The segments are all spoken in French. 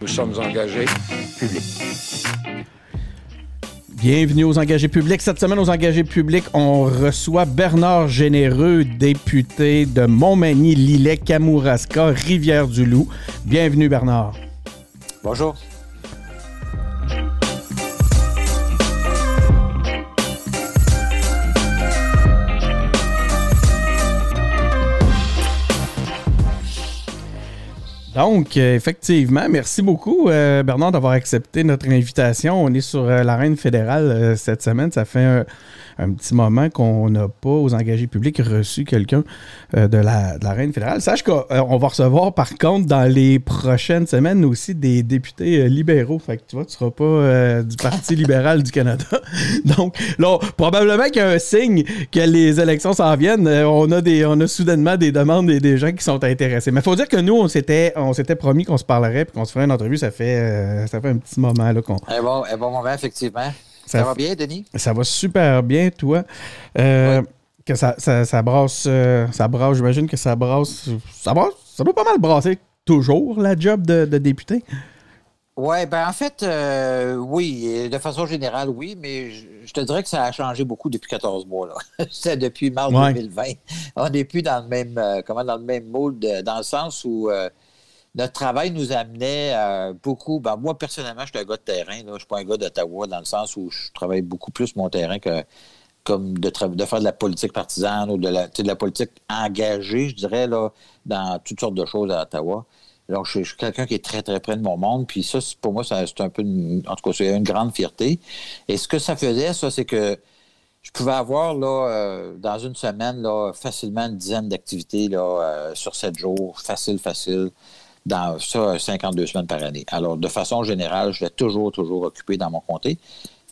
Nous sommes engagés publics. Bienvenue aux engagés publics. Cette semaine, aux engagés publics, on reçoit Bernard Généreux, député de Montmagny, Lillet, Kamouraska, Rivière-du-Loup. Bienvenue, Bernard. Bonjour. Donc, euh, effectivement, merci beaucoup, euh, Bernard, d'avoir accepté notre invitation. On est sur euh, l'arène fédérale cette semaine. Ça fait un, un petit moment qu'on n'a pas, aux engagés publics, reçu quelqu'un euh, de, la, de reine fédérale. Sache qu'on euh, va recevoir, par contre, dans les prochaines semaines aussi des députés euh, libéraux. Fait que tu vois, tu seras pas du Parti libéral du Canada. Donc, là, probablement qu'il y a un signe que les élections s'en viennent. on, a des, on a soudainement des demandes et des gens qui sont intéressés. Mais il faut dire que nous, on s'était, on s'était promis qu'on se parlerait et qu'on se ferait une entrevue. Ça fait, ça fait un petit moment là, qu'on. Un bon moment, effectivement. Ça, va bien, Denis? Ça va super bien, toi. Euh, que ça, ça, brasse, euh, ça brasse, j'imagine que ça brasse, ça brasse, ça doit pas mal brasser toujours la job de, député. Oui, ben en fait, euh, oui, de façon générale, oui, mais je, te dirais que ça a changé beaucoup depuis 14 mois. C'est depuis mars 2020. On n'est plus dans le même, comment, dans le même mode, dans le sens où notre travail nous amenait euh, beaucoup. Ben, moi, personnellement, je suis un gars de terrain. Je ne suis pas un gars d'Ottawa dans le sens où je travaille beaucoup plus mon terrain que comme de, faire de la politique partisane ou de la, de la politique engagée, je dirais, là, dans toutes sortes de choses à Ottawa. Alors, je, suis quelqu'un qui est très, très près de mon monde. Puis ça, pour moi, c'est un peu, en tout cas, c'est une grande fierté. Et ce que ça faisait, ça, c'est que je pouvais avoir, là, euh, dans une semaine, là, facilement une dizaine d'activités là, euh, sur sept jours. Facile, facile dans ça 52 semaines par année. Alors, de façon générale, je vais toujours, toujours occupé dans mon comté.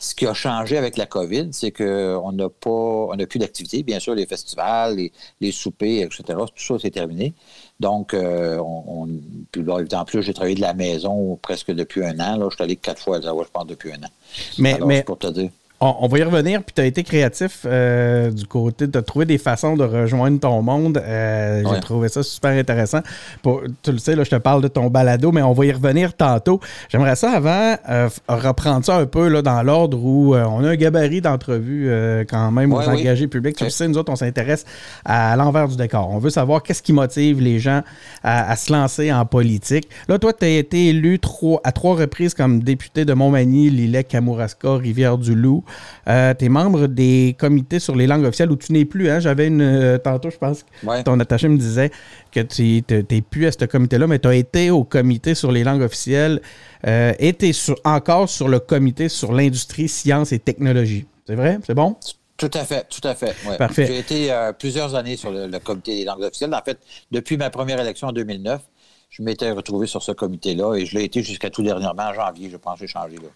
Ce qui a changé avec la COVID, c'est qu'on n'a pas, on n'a plus d'activité. Bien sûr, les festivals, les, les, soupers, etc., tout ça, c'est terminé. Donc, euh, on, puis en plus, j'ai travaillé de la maison presque depuis un an. Là. Je suis allé quatre fois à Ottawa, je pense, depuis un an. Mais, mais... pour te dire. On, va y revenir, puis tu as été créatif euh, du côté, de trouver des façons de rejoindre ton monde. Euh, j'ai trouvé ça super intéressant. Pour, tu le sais, là, je te parle de ton balado, mais on va y revenir tantôt. J'aimerais ça avant euh, reprendre ça un peu là, dans l'ordre où on a un gabarit d'entrevue quand même aux engagés publics. Tu le sais, nous autres, on s'intéresse à, l'envers du décor. On veut savoir qu'est-ce qui motive les gens à, se lancer en politique. Là, toi, tu as été élu trois, à trois reprises comme député de Montmagny, Lillet, Kamouraska, Rivière-du-Loup. Euh, tu es membre des comités sur les langues officielles où tu n'es plus. Hein? J'avais une. Euh, tantôt, je pense que ton attaché me disait que tu n'es plus à ce comité-là, mais tu as été au comité sur les langues officielles euh, et tu es encore sur le comité sur l'industrie, sciences et technologie. C'est vrai? C'est bon? Tout à fait, tout à fait. Parfait. J'ai été plusieurs années sur le, comité des langues officielles. En fait, depuis ma première élection en 2009, je m'étais retrouvé sur ce comité-là et je l'ai été jusqu'à tout dernièrement, en janvier, je pense, j'ai changé là.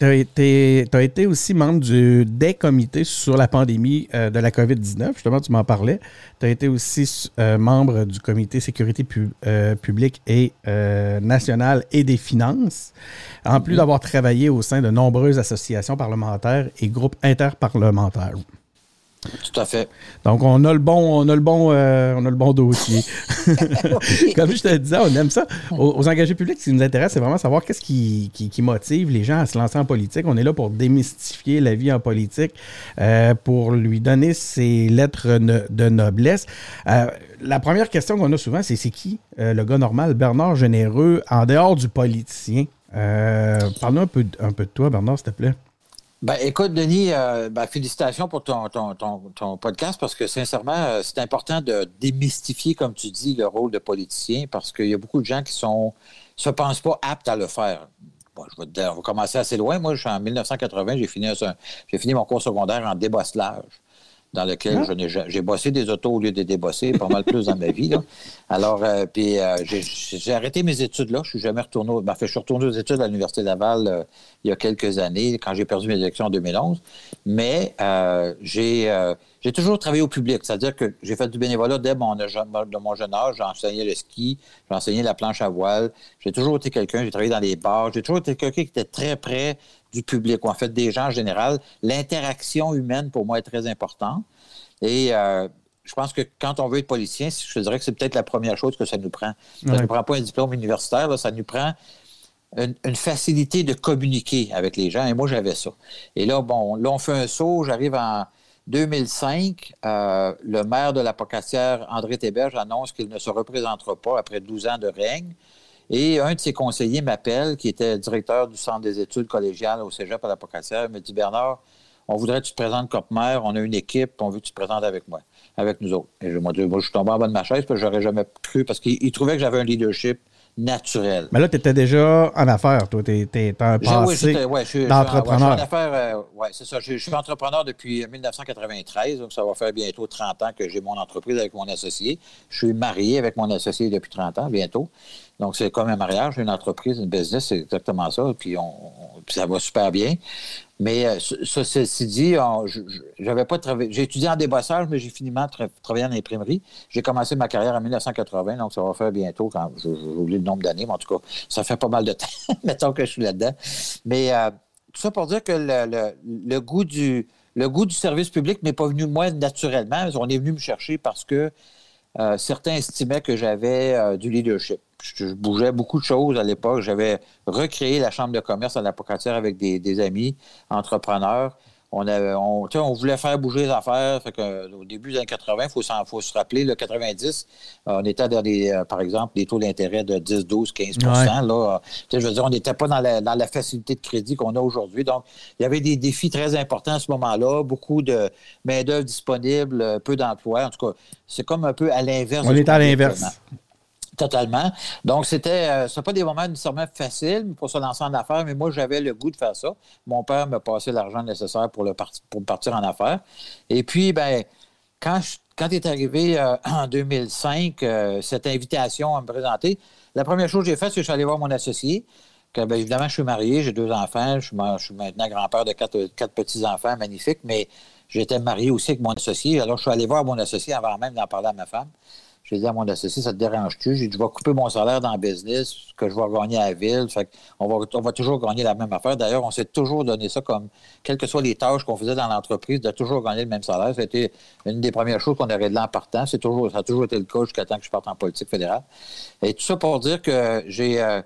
Tu as été, as été aussi membre du, des comités sur la pandémie euh, de la COVID-19. Justement, tu m'en parlais. Tu as été aussi euh, membre du comité sécurité euh, publique et nationale et des finances, en plus d'avoir travaillé au sein de nombreuses associations parlementaires et groupes interparlementaires. Tout à fait. Donc, on a le bon, on a le bon, euh, on a le bon dossier. Comme je te disais, on aime ça. Aux, engagés publics, ce qui nous intéresse, c'est vraiment savoir qu'est-ce qui, motive les gens à se lancer en politique. On est là pour démystifier la vie en politique, euh, pour lui donner ses lettres de noblesse. Euh, la première question qu'on a souvent, c'est c'est qui le gars normal, Bernard Généreux, en dehors du politicien? Parle-nous un peu, un peu de toi, Bernard, s'il te plaît. Ben, écoute, Denis, euh, ben, félicitations pour ton, ton, ton, podcast parce que sincèrement, euh, c'est important de démystifier, comme tu dis, le rôle de politicien parce qu'il y a beaucoup de gens qui sont se pensent pas aptes à le faire. Bon, je vais te dire, on va commencer assez loin. Moi, je suis en 1980, j'ai fini, j'ai fini mon cours secondaire en débosselage dans lequel ah. j'ai bossé des autos au lieu de débosser, pas mal plus dans ma vie. Alors, euh, puis euh, j'ai arrêté mes études là. Je suis jamais retourné. Ben, fait, je suis retourné aux études à l'Université Laval euh, il y a quelques années, quand j'ai perdu mes élections en 2011. Mais j'ai j'ai toujours travaillé au public, c'est-à-dire que j'ai fait du bénévolat dès mon, de mon jeune âge. J'ai enseigné le ski, j'ai enseigné la planche à voile. J'ai toujours été quelqu'un, j'ai travaillé dans les bars, j'ai toujours été quelqu'un qui était très près du public, ou en fait des gens en général. L'interaction humaine, pour moi, est très importante. Et euh, je pense que quand on veut être policier, je dirais que c'est peut-être la première chose que ça nous prend. Ça ne nous prend pas un diplôme universitaire, ça nous prend une, facilité de communiquer avec les gens. Et moi, j'avais ça. Et là, bon, là, on fait un saut. J'arrive en 2005. Euh, le maire de la Pocassière, André Théberge, annonce qu'il ne se représentera pas après 12 ans de règne. Et un de ses conseillers m'appelle, qui était directeur du Centre des études collégiales au cégep à la Pocassière. Il me dit Bernard, on voudrait que tu te présentes comme maire. On a une équipe. On veut que tu te présentes avec moi, avec nous autres. Et je me dis, moi, je suis tombé en bas de ma chaise parce que j'aurais jamais cru, parce qu'il trouvait que j'avais un leadership naturel. Mais là, tu étais déjà en affaires, toi. Tu es, un passé d'entrepreneur. Oui, c'est ça. Je, suis entrepreneur depuis 1993, donc ça va faire bientôt 30 ans que j'ai mon entreprise avec mon associé. Je suis marié avec mon associé depuis 30 ans, bientôt. Donc, c'est comme un mariage, une entreprise, une business, c'est exactement ça. Puis, on, ça va super bien. Mais euh, ça, ceci dit, j'avais pas travaillé. J'ai étudié en débossage, mais j'ai finalement travaillé en imprimerie. J'ai commencé ma carrière en 1980, donc ça va faire bientôt, quand j'ai oublié le nombre d'années, mais en tout cas, ça fait pas mal de temps, mettons que je suis là-dedans. Mais euh, tout ça pour dire que le, goût du le goût du service public n'est pas venu moi naturellement. On est venu me chercher parce que euh, certains estimaient que j'avais du leadership je, bougeais beaucoup de choses à l'époque. J'avais recréé la chambre de commerce à la Pocatière avec des, amis entrepreneurs. On, avait, on, on, voulait faire bouger les affaires. au début des années 80, il faut, se rappeler, le 90, on était dans des, euh, par exemple, des taux d'intérêt de 10, 12, 15 là, Je veux dire, on n'était pas dans la, dans la, facilité de crédit qu'on a aujourd'hui. Donc, il y avait des défis très importants à ce moment-là, beaucoup de main-d'œuvre disponible, peu d'emplois. En tout cas, c'est comme un peu à l'inverse. On était à l'inverse. Totalement. Donc, c'était euh, pas des moments nécessairement faciles pour se lancer en affaires, mais moi, j'avais le goût de faire ça. Mon père m'a passé l'argent nécessaire pour, le pour partir en affaires. Et puis, ben, quand, quand est arrivé euh, en 2005 euh, cette invitation à me présenter, la première chose que j'ai faite, c'est que je suis allé voir mon associé. Que, ben, évidemment, je suis marié, j'ai deux enfants, je suis, maintenant grand-père de quatre, quatre petits-enfants magnifiques, mais j'étais marié aussi avec mon associé. Alors, je suis allé voir mon associé avant même d'en parler à ma femme. J'ai dit à mon associé, ça te dérange-tu? J'ai dit, je vais couper mon salaire dans le business, que je vais gagner à la ville. Fait on, va, toujours gagner la même affaire. D'ailleurs, on s'est toujours donné ça comme, quelles que soient les tâches qu'on faisait dans l'entreprise, de toujours gagner le même salaire. C'était une des premières choses qu'on a réglées en partant. Ça a toujours été le cas jusqu'à temps que je parte en politique fédérale. Et tout ça pour dire que j'ai. Euh,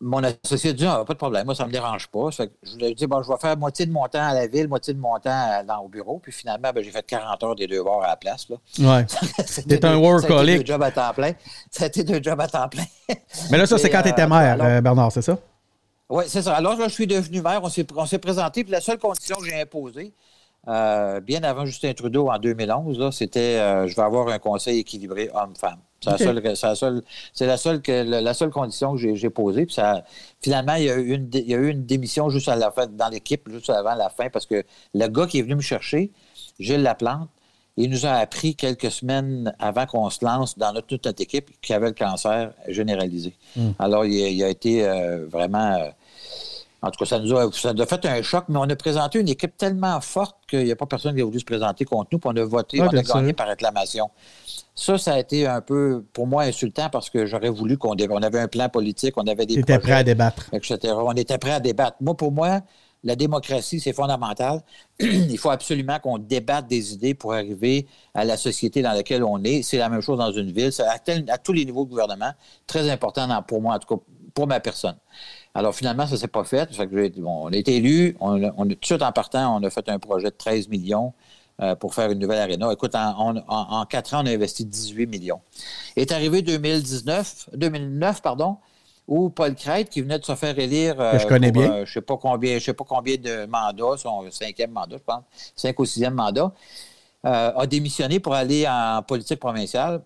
mon associé a dit ah, pas de problème, moi, ça ne me dérange pas. je lui ai dit bon, je vais faire moitié de mon temps à la ville, moitié de mon temps dans, au bureau. Puis finalement, ben, j'ai fait 40 heures des deux à la place. Là. Ouais. C'était un workaholic. Deux jobs à temps plein. Deux jobs à temps plein. Mais là, ça, c'est quand tu étais euh, maire, euh, Bernard, c'est ça? Oui, c'est ça. Alors, là, je suis devenu maire. On s'est présenté. Puis la seule condition que j'ai imposée, euh, bien avant Justin Trudeau en 2011, c'était je vais avoir un conseil équilibré homme-femme. C'est la, seule, c'est la, seule, la seule condition que j'ai posée. Puis ça, finalement, il y, a eu une, il y a eu une démission juste à la fin, dans l'équipe, juste avant la fin, parce que le gars qui est venu me chercher, Gilles Laplante, il nous a appris quelques semaines avant qu'on se lance dans notre, toute notre équipe qu'il avait le cancer généralisé. Hmm. Alors, il, a été euh, vraiment. En tout cas, ça nous a, ça a, fait un choc, mais on a présenté une équipe tellement forte qu'il n'y a pas personne qui a voulu se présenter contre nous, puis on a voté, on a gagné par réclamation. Ça, ça a été un peu, pour moi, insultant parce que j'aurais voulu qu'on on avait un plan politique, on avait des projets, prêt à débattre. etc. On était prêt à débattre. Moi, pour moi, la démocratie, c'est fondamental. Il faut absolument qu'on débatte des idées pour arriver à la société dans laquelle on est. C'est la même chose dans une ville. C'est à, à, tous les niveaux de gouvernement. Très important pour moi, en tout cas pour ma personne. Alors finalement, ça ne s'est pas fait. on a été élu. On, on, tout de suite en partant, on a fait un projet de 13 millions euh, pour faire une nouvelle aréna. Écoute, en, quatre ans, on a investi 18 millions. Est arrivé 2019, 2009, pardon, où Paul Crête, qui venait de se faire élire. Euh, je connais bien. Euh, je ne sais pas combien, je sais pas combien de mandats, son cinquième mandat, je pense, cinq ou sixième mandat, a démissionné pour aller en politique provinciale.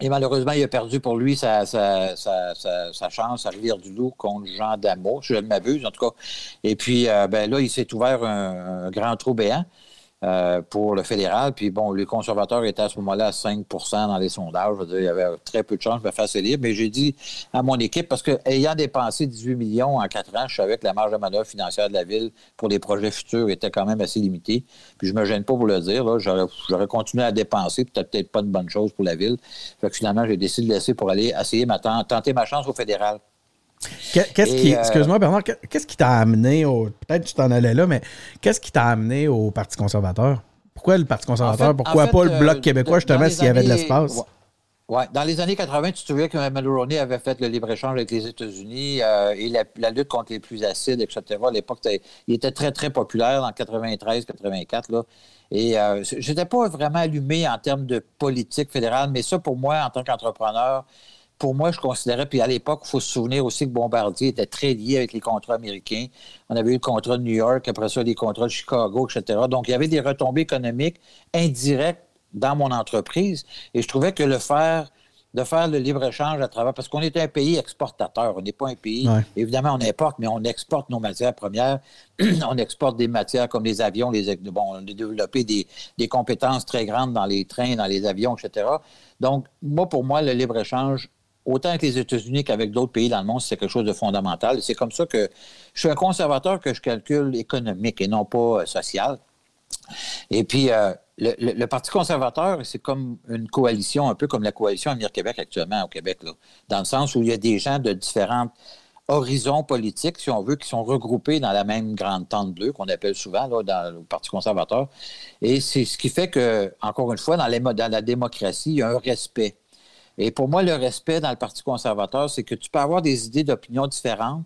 Et malheureusement, il a perdu pour lui sa, chance à Rivière-du-Loup contre Jean Damour, si je ne m'abuse, en tout cas. Et puis, ben là, il s'est ouvert un, grand trou béant. Euh, pour le fédéral. Puis bon, les conservateurs étaient à ce moment-là à 5 dans les sondages. Je veux dire, il y avait très peu de chances de me faire libre. Mais j'ai dit à mon équipe, parce qu'ayant dépensé 18 millions en quatre ans, je savais que la marge de manœuvre financière de la ville pour les projets futurs était quand même assez limitée. Puis je me gêne pas pour le dire. J'aurais continué à dépenser, peut-être peut-être pas de bonne chose pour la ville. Fait que finalement, j'ai décidé de laisser pour aller essayer ma tenter ma chance au fédéral. Qu'est-ce qui, excuse-moi Bernard, qu'est-ce qui t'a amené au, peut-être tu t'en allais là, mais qu'est-ce qui t'a amené au Parti conservateur? Pourquoi le Parti conservateur? Pourquoi pas le Bloc québécois, justement, s'il y avait de l'espace? Ouais. Dans les années 80, tu te souviens que Mulroney avait fait le libre-échange avec les États-Unis euh, et la, lutte contre les plus acides, etc. À l'époque, il était très, très populaire en 93, 84. Là. Et euh, je n'étais pas vraiment allumé en termes de politique fédérale, mais ça, pour moi, en tant qu'entrepreneur, pour moi, je considérais, puis à l'époque, il faut se souvenir aussi que Bombardier était très lié avec les contrats américains. On avait eu le contrat de New York, après ça, les contrats de Chicago, etc. Donc, il y avait des retombées économiques indirectes dans mon entreprise. Et je trouvais que le faire, de faire le libre-échange à travers, parce qu'on est un pays exportateur, on n'est pas un pays, évidemment, on importe, mais on exporte nos matières premières, on exporte des matières comme les avions, les, bon, on a développé des, des, compétences très grandes dans les trains, dans les avions, etc. Donc, moi, pour moi, le libre-échange, autant avec les États-Unis qu'avec d'autres pays dans le monde, c'est quelque chose de fondamental. C'est comme ça que je suis un conservateur que je calcule économique et non pas euh, social. Et puis, euh, le, Parti conservateur, c'est comme une coalition, un peu comme la coalition Avenir Québec actuellement au Québec, dans le sens où il y a des gens de différents horizons politiques, si on veut, qui sont regroupés dans la même grande tente bleue qu'on appelle souvent là, dans le Parti conservateur. Et c'est ce qui fait que, encore une fois, dans, les, dans la démocratie, il y a un respect. Et pour moi, le respect dans le Parti conservateur, c'est que tu peux avoir des idées d'opinions différentes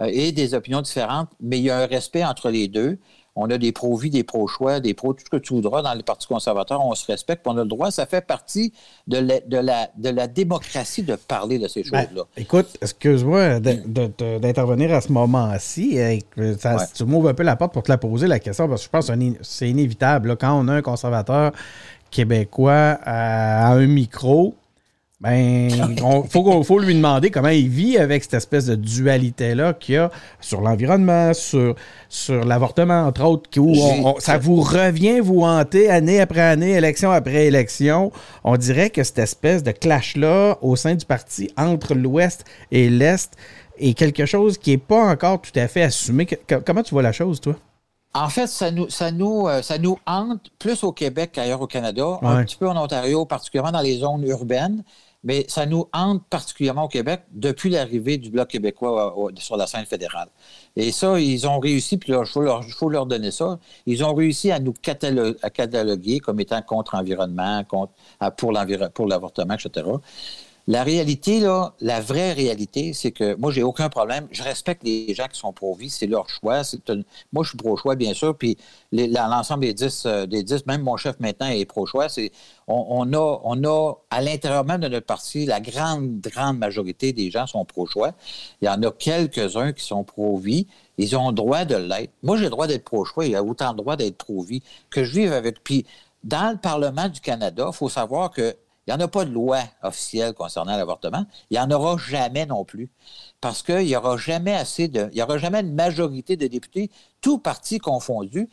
euh, et des opinions différentes, mais il y a un respect entre les deux on a des pro-vie, des pro-choix, des pro tout ce que tu voudras dans les partis conservateurs, on se respecte, on a le droit. Ça fait partie de la, de la, de la démocratie de parler de ces ben, choses-là. écoute, excuse-moi d'intervenir à ce moment-ci. Tu m'ouvres un peu la porte pour te la poser la question, parce que je pense que c'est inévitable. quand on a un conservateur québécois à un micro, ben, il faut, faut lui demander comment il vit avec cette espèce de dualité-là qu'il y a sur l'environnement, sur, sur l'avortement, entre autres, où ça vous revient vous hanter année après année, élection après élection. On dirait que cette espèce de clash-là au sein du parti entre l'Ouest et l'Est est quelque chose qui n'est pas encore tout à fait assumé. comment tu vois la chose, toi? En fait, ça nous, ça nous, euh, ça nous hante plus au Québec qu'ailleurs au Canada, un petit peu en Ontario, particulièrement dans les zones urbaines mais ça nous hante particulièrement au Québec depuis l'arrivée du Bloc québécois sur la scène fédérale. Et ça, ils ont réussi, puis il faut leur, faut leur donner ça, ils ont réussi à nous cataloguer comme étant contre environnement, contre, pour l'avortement, etc. La réalité, là, la vraie réalité, c'est que moi, j'ai aucun problème. Je respecte les gens qui sont pro-vie, c'est leur choix. Moi, je suis pro-choix, bien sûr, puis l'ensemble des dix, euh, des même mon chef maintenant est pro-choix. on, a, on a, à l'intérieur même de notre parti, la grande, grande majorité des gens sont pro-choix. Il y en a quelques-uns qui sont pro-vie. Ils ont le droit de l'être. Moi, j'ai le droit d'être pro-choix. Il y a autant le droit d'être pro-vie que je vive avec. Puis, dans le Parlement du Canada, il faut savoir que il n'y en a pas de loi officielle concernant l'avortement. Il n'y en aura jamais non plus. Parce qu'il n'y aura jamais assez de. Il y aura jamais une majorité de députés, tout parti confondu,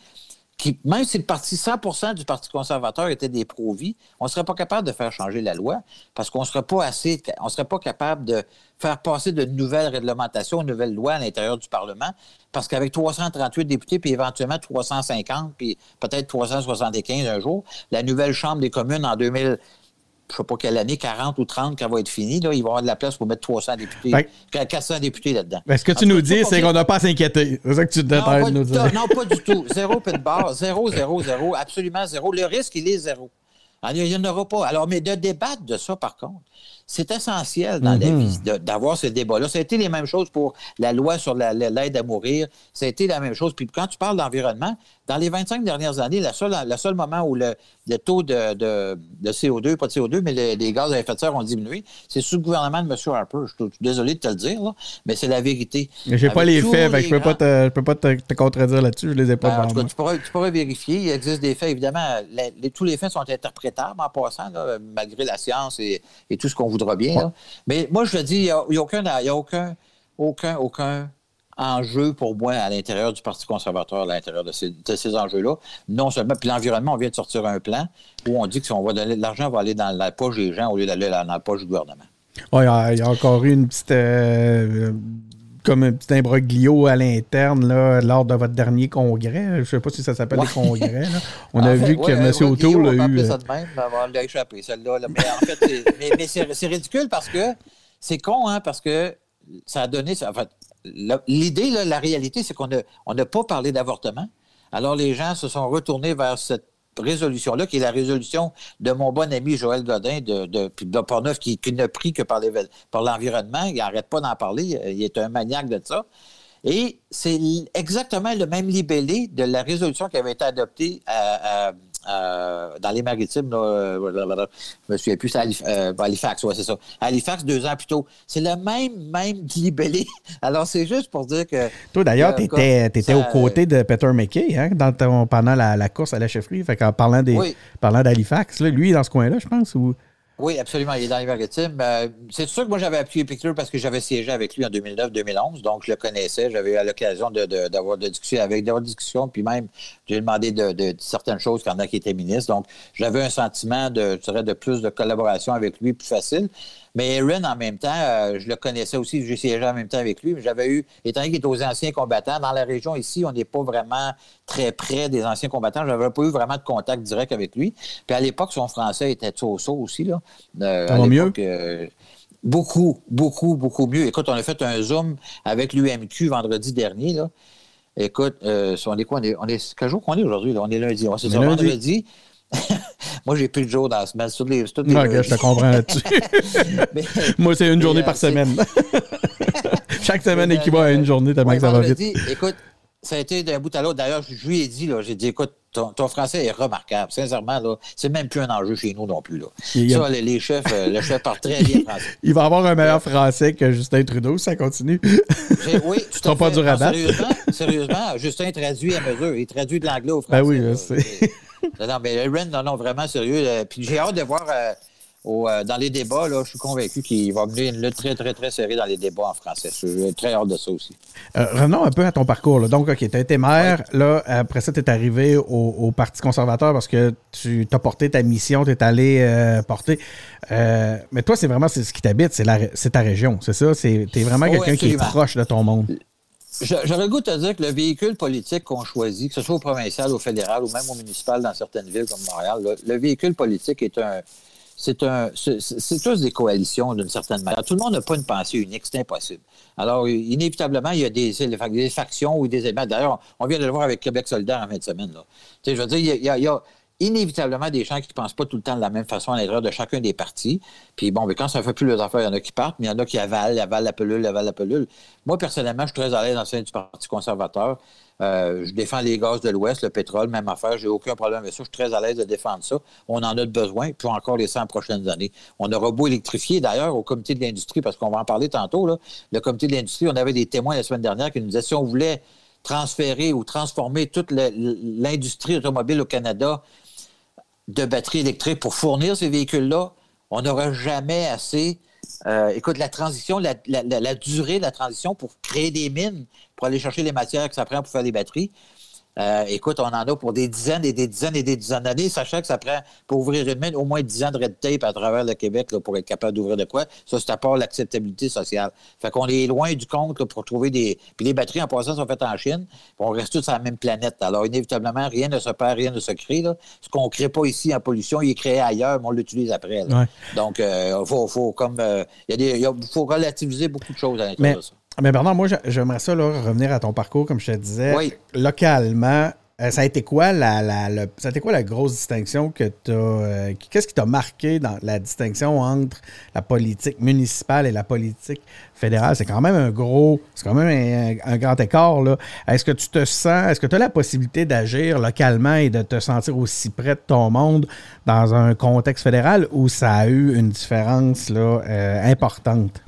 qui, même si le parti 100% du Parti conservateur était des pro-vie, on ne serait pas capable de faire changer la loi parce qu'on ne serait pas assez, on serait pas capable de faire passer de nouvelles réglementations, de nouvelles lois à l'intérieur du Parlement parce qu'avec 338 députés, puis éventuellement 350, puis peut-être 375 un jour, la nouvelle Chambre des communes en 2000, je ne sais pas quelle année, 40 ou 30, quand va être fini, là, il va y avoir de la place pour mettre 300 députés, 400 députés là-dedans. Ben, ce que tu nous dis, c'est qu'on n'a pas à s'inquiéter. C'est ça que tu de nous dire. Non, pas du tout. Zéro pin barre. Zéro, zéro, zéro. Absolument zéro. Le risque, il est zéro. Il n'y en aura pas. Alors, mais de débattre de ça, par contre, c'est essentiel dans la mhm. vie d'avoir ce débat-là. Ça a été les mêmes choses pour la loi sur l'aide à mourir. Ça a été la même chose. Puis quand tu parles d'environnement, dans les 25 dernières années, le seul, seul moment où le, taux de, CO2, pas de CO2, mais les, gaz à effet de serre ont diminué, c'est sous le gouvernement de M. Harper. Je suis désolé de te le dire, mais c'est la vérité. Je n'ai pas les faits, je ne peux, pas te, contredire là-dessus, je les ai pas ben, en tu, pourrais, vérifier. Il existe des faits, évidemment. tous les faits sont interprétables en passant, malgré la science et, et tout ce qu'on voudra bien. Mais moi, je te dis, il n'y a, aucun, a aucun, aucun, aucun enjeu pour moi à l'intérieur du Parti conservateur, à l'intérieur de ces, enjeux-là. Non seulement, puis l'environnement, on vient de sortir un plan où on dit que si on va donner l'argent va aller dans la poche des gens au lieu d'aller dans la poche du gouvernement. Oui, il y, a encore eu une petite euh, comme un petit imbroglio à l'interne là, lors de votre dernier congrès. Je ne sais pas si ça s'appelle les congrès. On a vu que M. O'Toole a eu. ça de même, on l'a échappé, celle-là. Mais en fait, c'est ridicule parce que c'est con, hein, parce que ça a donné. En fait, l'idée, la réalité, c'est qu'on n'a pas parlé d'avortement. Alors, les gens se sont retournés vers cette résolution-là, qui est la résolution de mon bon ami Joël Godin de, de, de Portneuf, qui, qui n'a pris que par l'environnement. il n'arrête pas d'en parler. Il est un maniaque de ça. Et c'est exactement le même libellé de la résolution qui avait été adoptée à, dans les maritimes. Là, je me souviens plus, à euh, Halifax, ouais, c'est ça. Halifax, deux ans plus tôt. C'est le même, même libellé. Alors, c'est juste pour dire que. Toi, d'ailleurs, tu étais, aux côtés de Peter McKay hein, dans pendant la, course à la chefferie. Fait en parlant d'Halifax, lui, dans ce coin-là, je pense. Ou... Oui, absolument. Il est dans les maritimes. Euh, c'est sûr que moi, j'avais appuyé Peter parce que j'avais siégé avec lui en 2009-2011. Donc, je le connaissais. J'avais eu l'occasion d'avoir de, discuter avec, d'avoir discussion. Puis même, j'ai demandé de, certaines choses quand il était ministre. Donc, j'avais un sentiment de, de plus de collaboration avec lui, plus facile. Mais Aaron, en même temps, euh, je le connaissais aussi, j'ai siégé en même temps avec lui, mais j'avais eu, étant donné qu'il est aux anciens combattants, dans la région ici, on n'est pas vraiment très près des anciens combattants. Je n'avais pas eu vraiment de contact direct avec lui. Puis à l'époque, son français était so-so aussi. Là. Euh, mieux? Euh, beaucoup, beaucoup, beaucoup mieux. Écoute, on a fait un Zoom avec l'UMQ vendredi dernier. Là. Écoute, on est quoi? On est, on est, quel jour qu'on est aujourd'hui? On est lundi. On s'est vendredi. Moi, j'ai plus de jours dans la semaine. Sur les, je te comprends là-dessus. Moi, c'est une journée par semaine. Chaque semaine équivaut à une journée tellement que ça va vite. Écoute, ça a été d'un bout à l'autre. D'ailleurs, je lui ai dit, j'ai dit, écoute, ton, français est remarquable. Sincèrement, là, c'est même plus un enjeu chez nous non plus. Là. Ça, les, chefs, euh, le chef parle très bien français. Il va avoir un meilleur français que Justin Trudeau, ça continue. Oui, tu ne pas du rabat. Sérieusement, sérieusement, Justin traduit à mesure. Il traduit de l'anglais au français. Ben oui, je sais. Non, mais Aaron, non, non, vraiment sérieux. Euh, puis j'ai hâte de voir euh, euh, dans les débats, là, je suis convaincu qu'il va mener une lutte très, très, très serrée dans les débats en français. J'ai très hâte de ça aussi. revenons un peu à ton parcours. Donc, OK, tu as été maire. Là, après ça, tu es arrivé au, Parti conservateur parce que tu as porté ta mission, tu es allé porter. mais toi, c'est vraiment ce qui t'habite, c'est ta région, c'est ça? Tu es vraiment quelqu'un qui est proche de ton monde. J'aurais le goût de te dire que le véhicule politique qu'on choisit, que ce soit au provincial, au fédéral ou même au municipal dans certaines villes comme Montréal, le, véhicule politique est un. C'est un, c'est tous des coalitions d'une certaine manière. Tout le monde n'a pas une pensée unique, c'est impossible. Alors, inévitablement, il y a des, factions ou des éléments. D'ailleurs, on vient de le voir avec Québec solidaire en fin de semaine. Je veux dire, il y a inévitablement des gens qui ne pensent pas tout le temps de la même façon à l'intérieur de chacun des partis. Puis bon, mais quand ça ne fait plus les affaires, il y en a qui partent, mais il y en a qui avalent, avalent la pelule, avalent la pelule. Moi, personnellement, je suis très à l'aise dans le sein du Parti conservateur. Euh, je défends les gaz de l'Ouest, le pétrole, même affaire. J'ai aucun problème avec ça. Je suis très à l'aise de défendre ça. On en a besoin, puis encore les 100 prochaines années. On aura beau électrifier, d'ailleurs, au comité de l'industrie, parce qu'on va en parler tantôt, le comité de l'industrie, on avait des témoins la semaine dernière qui nous disaient si on voulait transférer ou transformer toute l'industrie automobile au Canada de batteries électriques pour fournir ces véhicules-là, on n'aura jamais assez. Euh, écoute, la transition, la, durée de la transition pour créer des mines, pour aller chercher les matières que ça prend pour faire des batteries, euh, écoute, on en a pour des dizaines et des dizaines et des dizaines d'années, sachant que ça prend, pour ouvrir une mine, au moins 10 ans de red tape à travers le Québec pour être capable d'ouvrir de quoi. Ça, c'est à part l'acceptabilité sociale. Fait qu'on est loin du compte pour trouver des. Puis les batteries, en passant, sont faites en Chine. on reste tous sur la même planète. Alors, inévitablement, rien ne se perd, rien ne se crée. Ce qu'on ne crée pas ici en pollution, il est créé ailleurs, mais on l'utilise après. Donc, il euh, faut, faut, comme. Euh, il faut relativiser beaucoup de choses à l'intérieur de ça. Mais Bernard, moi, j'aimerais ça revenir à ton parcours, comme je te disais. Localement, euh, ça a été quoi la, ça a été quoi la grosse distinction que tu as. Euh, qu'est-ce qui t'a marqué dans la distinction entre la politique municipale et la politique fédérale? C'est quand même un gros. C'est quand même un, grand écart. Là. Est-ce que tu te sens. Est-ce que tu as la possibilité d'agir localement et de te sentir aussi près de ton monde dans un contexte fédéral où ça a eu une différence là, euh, importante?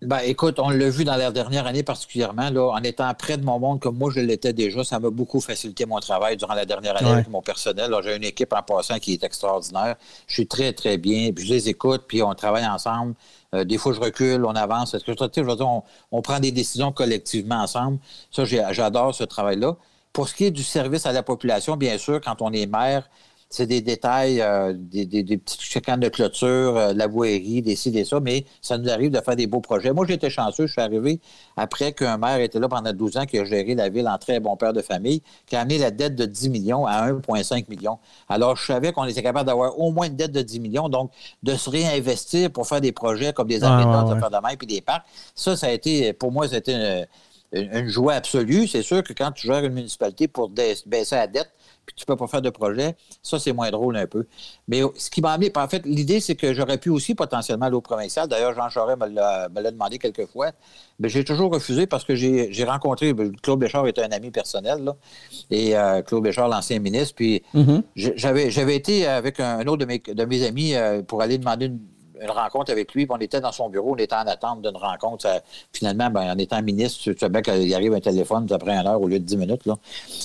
Ben, écoute, on l'a vu dans la dernière année particulièrement, là, en étant près de mon monde comme moi je l'étais déjà, ça m'a beaucoup facilité mon travail durant la dernière année avec mon personnel. J'ai une équipe en passant qui est extraordinaire. Je suis très, très bien. Puis je les écoute, puis on travaille ensemble. Euh, des fois, je recule, on avance. que je, veux dire, on, on, prend des décisions collectivement ensemble. Ça, j'adore ce travail-là. Pour ce qui est du service à la population, bien sûr, quand on est maire, c'est des détails, euh, des, des, des, petits chicanes de clôture, euh, la voirie, des ci, des ça, mais ça nous arrive de faire des beaux projets. Moi, j'étais chanceux, je suis arrivé après qu'un maire était là pendant 12 ans, qui a géré la ville en très bon père de famille, qui a amené la dette de 10 millions à 1,5 million. Alors, je savais qu'on était capable d'avoir au moins une dette de 10 millions, donc de se réinvestir pour faire des projets comme des aménagements de faire de puis des parcs. Ça, ça a été, pour moi, c'était une, une, joie absolue. C'est sûr que quand tu gères une municipalité pour baisser la dette, puis tu peux pas faire de projet, ça, c'est moins drôle un peu. Mais ce qui m'a amené, en fait, l'idée, c'est que j'aurais pu aussi potentiellement aller au provincial. D'ailleurs, Jean Charest me l'a demandé quelques fois. Mais j'ai toujours refusé parce que j'ai rencontré, ben, Claude Béchard était un ami personnel, là, et euh, Claude Béchard, l'ancien ministre, puis mm-hmm. j'avais été avec un, autre de mes, de mes amis euh, pour aller demander une une rencontre avec lui. on était dans son bureau, on était en attente d'une rencontre. finalement, ben, en étant ministre, tu sais bien qu'il arrive un téléphone après une heure au lieu de dix minutes.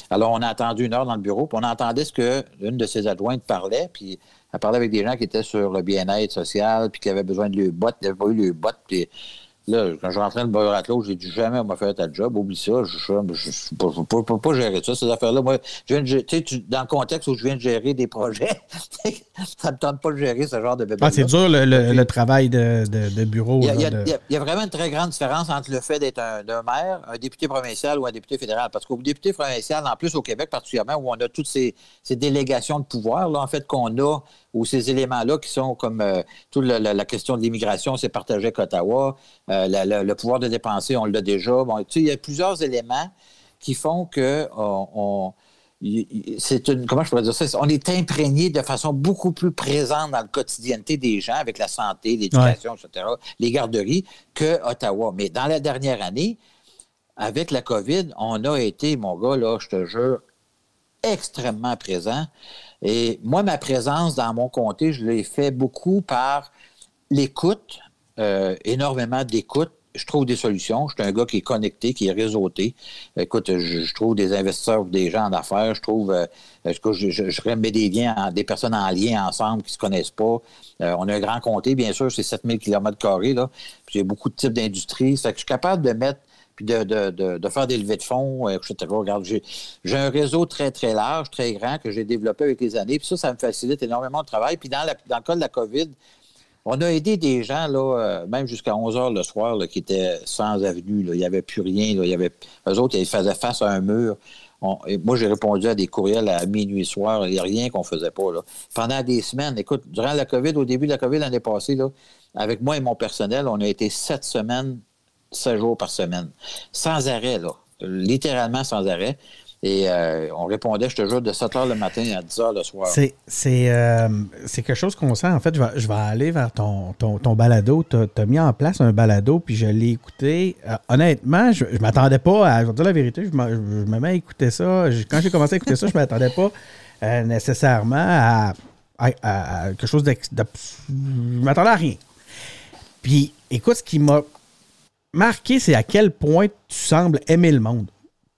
Alors, on a attendu une heure dans le bureau, puis on entendait ce que l'une de ses adjointes parlait, puis elle parlait avec des gens qui étaient sur le bien-être social, puis qui avaient besoin de le botte, n'avaient pas eu le botte, puis Là, quand je rentrais le beurre à l'autre, j'ai dit jamais on m'a fait ta job, oublie ça, je ne peux pas, gérer ça, ces affaires-là. Moi, je viens de, tu, dans le contexte où je viens de gérer des projets, ça ne me tente pas de gérer ce genre de bébé. Ah, c'est dur le, travail de, de, bureau. Il y, a, vraiment une très grande différence entre le fait d'être un, maire, un député provincial ou un député fédéral. Parce qu'au député provincial, en plus au Québec particulièrement, où on a toutes ces, ces délégations de pouvoir, là, en fait, qu'on a ou ces éléments-là qui sont comme euh, toute la, question de l'immigration, c'est partagé avec Ottawa, euh, le pouvoir de dépenser, on l'a déjà. Bon, il y a plusieurs éléments qui font que on, c'est une comment je pourrais dire ça? On est imprégné de façon beaucoup plus présente dans la quotidienneté des gens avec la santé, l'éducation, etc., les garderies que Ottawa. Mais dans la dernière année, avec la COVID, on a été, mon gars, là, je te jure, extrêmement présent. Et moi, ma présence dans mon comté, je l'ai fait beaucoup par l'écoute, euh, énormément d'écoute. Je trouve des solutions. Je suis un gars qui est connecté, qui est réseauté. Écoute, je, trouve des investisseurs, des gens en affaires. Je trouve, euh, je, je, remets des liens, des personnes en lien ensemble qui ne se connaissent pas. Euh, on a un grand comté, bien sûr, c'est 7000 km. J'ai beaucoup de types d'industries. je suis capable de mettre puis de, de, de, faire des levées de fonds, euh, etc. Regarde, j'ai un réseau très, très large, très grand que j'ai développé avec les années. Puis ça, ça me facilite énormément de travail. Puis dans, dans le cas de la COVID, on a aidé des gens, là, euh, même jusqu'à 11 heures le soir, là, qui étaient sans avenue. Il n'y avait plus rien. Là. Il y avait... Eux autres, ils faisaient face à un mur. moi, j'ai répondu à des courriels à minuit soir. Il n'y a rien qu'on ne faisait pas. Là. Pendant des semaines, écoute, durant la COVID, au début de la COVID l'année passée, là, avec moi et mon personnel, on a été sept semaines 7 jours par semaine. Sans arrêt, là. Littéralement sans arrêt. Et euh, on répondait, je te jure, de 7 h le matin à 10 h le soir. C'est, euh, quelque chose qu'on sent. En fait, je vais, aller vers ton, ton, balado. Tu as, mis en place un balado, puis je l'ai écouté. Euh, honnêtement, je ne m'attendais pas à. Je vais dire la vérité, je, me mets à écouter ça. quand j'ai commencé à écouter ça, je ne m'attendais pas nécessairement à, quelque chose de. je m'attendais à rien. Puis, écoute, ce qui m'a marqué, c'est à quel point tu sembles aimer le monde.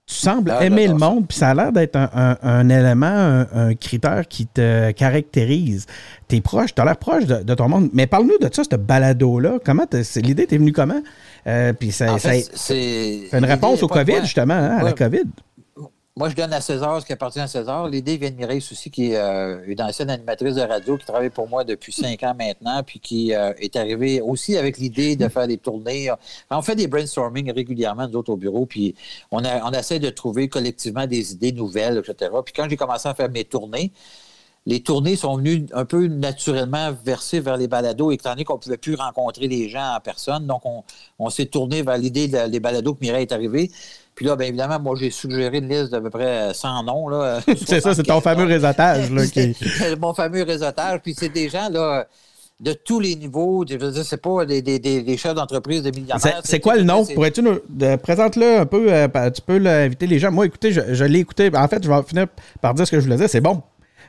Tu sembles ah, aimer le monde, puis ça a l'air d'être un, élément, un, critère qui te caractérise. Tu es proche, tu as l'air proche de, ton monde. Mais parle-nous de ça, ce balado-là. Comment l'idée t'est venue comment? Euh, puis ça, c'est une réponse au COVID, justement, hein, à la COVID. Moi, je donne à César ce qui appartient à César. L'idée vient de Mireille Soucy, qui est euh, une ancienne animatrice de radio, qui travaille pour moi depuis cinq ans maintenant, puis qui euh, est arrivée aussi avec l'idée de faire des tournées. On fait des brainstorming régulièrement, nous autres, au bureau, puis on, a, on essaie de trouver collectivement des idées nouvelles, etc. Puis quand j'ai commencé à faire mes tournées, les tournées sont venues un peu naturellement versées vers les balados, étant donné qu'on ne pouvait plus rencontrer les gens en personne. Donc, on, on s'est tourné vers l'idée des balados que Mireille est arrivée. Puis là, bien évidemment, moi, j'ai suggéré une liste d'à peu près 100 noms. c'est ça, c'est ton fameux réseautage. Là, qui... mon fameux réseautage. Puis c'est des gens là, de tous les niveaux. Je veux dire, c'est pas des, des, des chefs d'entreprise, des millionnaires. C'est quoi le nom? Pourrais-tu nous... Présente-le un peu. Euh, tu peux inviter les gens. Moi, écoutez, je, l'ai écouté. En fait, je vais finir par dire ce que je voulais dire. C'est bon.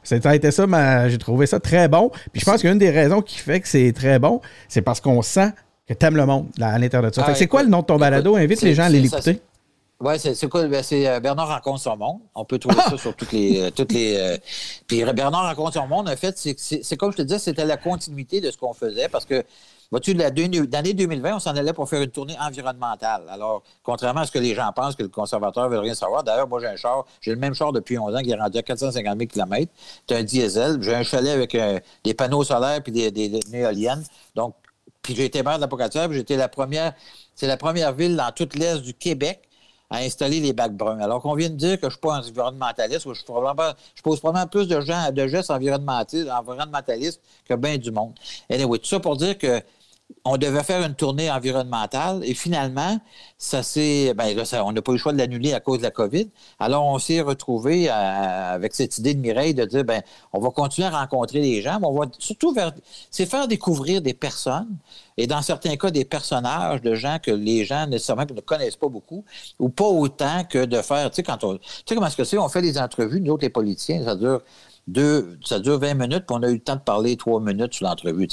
Ça a été ça, j'ai trouvé ça très bon. Puis je pense qu'une des raisons qui fait que c'est très bon, c'est parce qu'on sent que tu aimes le monde à l'intérieur de ça. Ah, c'est quoi le nom de ton balado? Invite les gens à l'écouter. Oui, c'est quoi? Ben, c'est euh, Bernard rencontre son monde. On peut trouver ça sur toutes les. Euh, toutes les euh, Puis Bernard rencontre son monde, en fait, c'est comme je te disais, c'était la continuité de ce qu'on faisait parce que Vois-tu, l'année 2020, on s'en allait pour faire une tournée environnementale. Alors, contrairement à ce que les gens pensent que le conservateur veut rien savoir, d'ailleurs, moi, j'ai un char, j'ai le même char depuis 11 ans qui est rendu à 450 000 km. C'est un diesel. J'ai un chalet avec euh, des panneaux solaires puis des, des, éoliennes. Donc, puis j'ai été maire de la j'étais la première, c'est la première ville dans toute l'Est du Québec à installer les bacs bruns. Alors qu'on vient de dire que je ne suis pas environnementaliste, je, je pose probablement plus de, gens, de gestes environnementalistes que bien du monde. Anyway, tout ça pour dire que on devait faire une tournée environnementale et finalement, ça s'est. Ben, on n'a pas eu le choix de l'annuler à cause de la COVID. Alors, on s'est retrouvé avec cette idée de Mireille de dire ben, on va continuer à rencontrer les gens, mais on va surtout. C'est faire découvrir des personnes et dans certains cas, des personnages de gens que les gens nécessairement ne connaissent pas beaucoup ou pas autant que de faire. Tu sais, quand on. Tu sais comment est-ce que c'est? On fait des entrevues, nous autres, les politiciens, ça dure ça dure 20 minutes, puis on a eu le temps de parler trois minutes sur l'entrevue.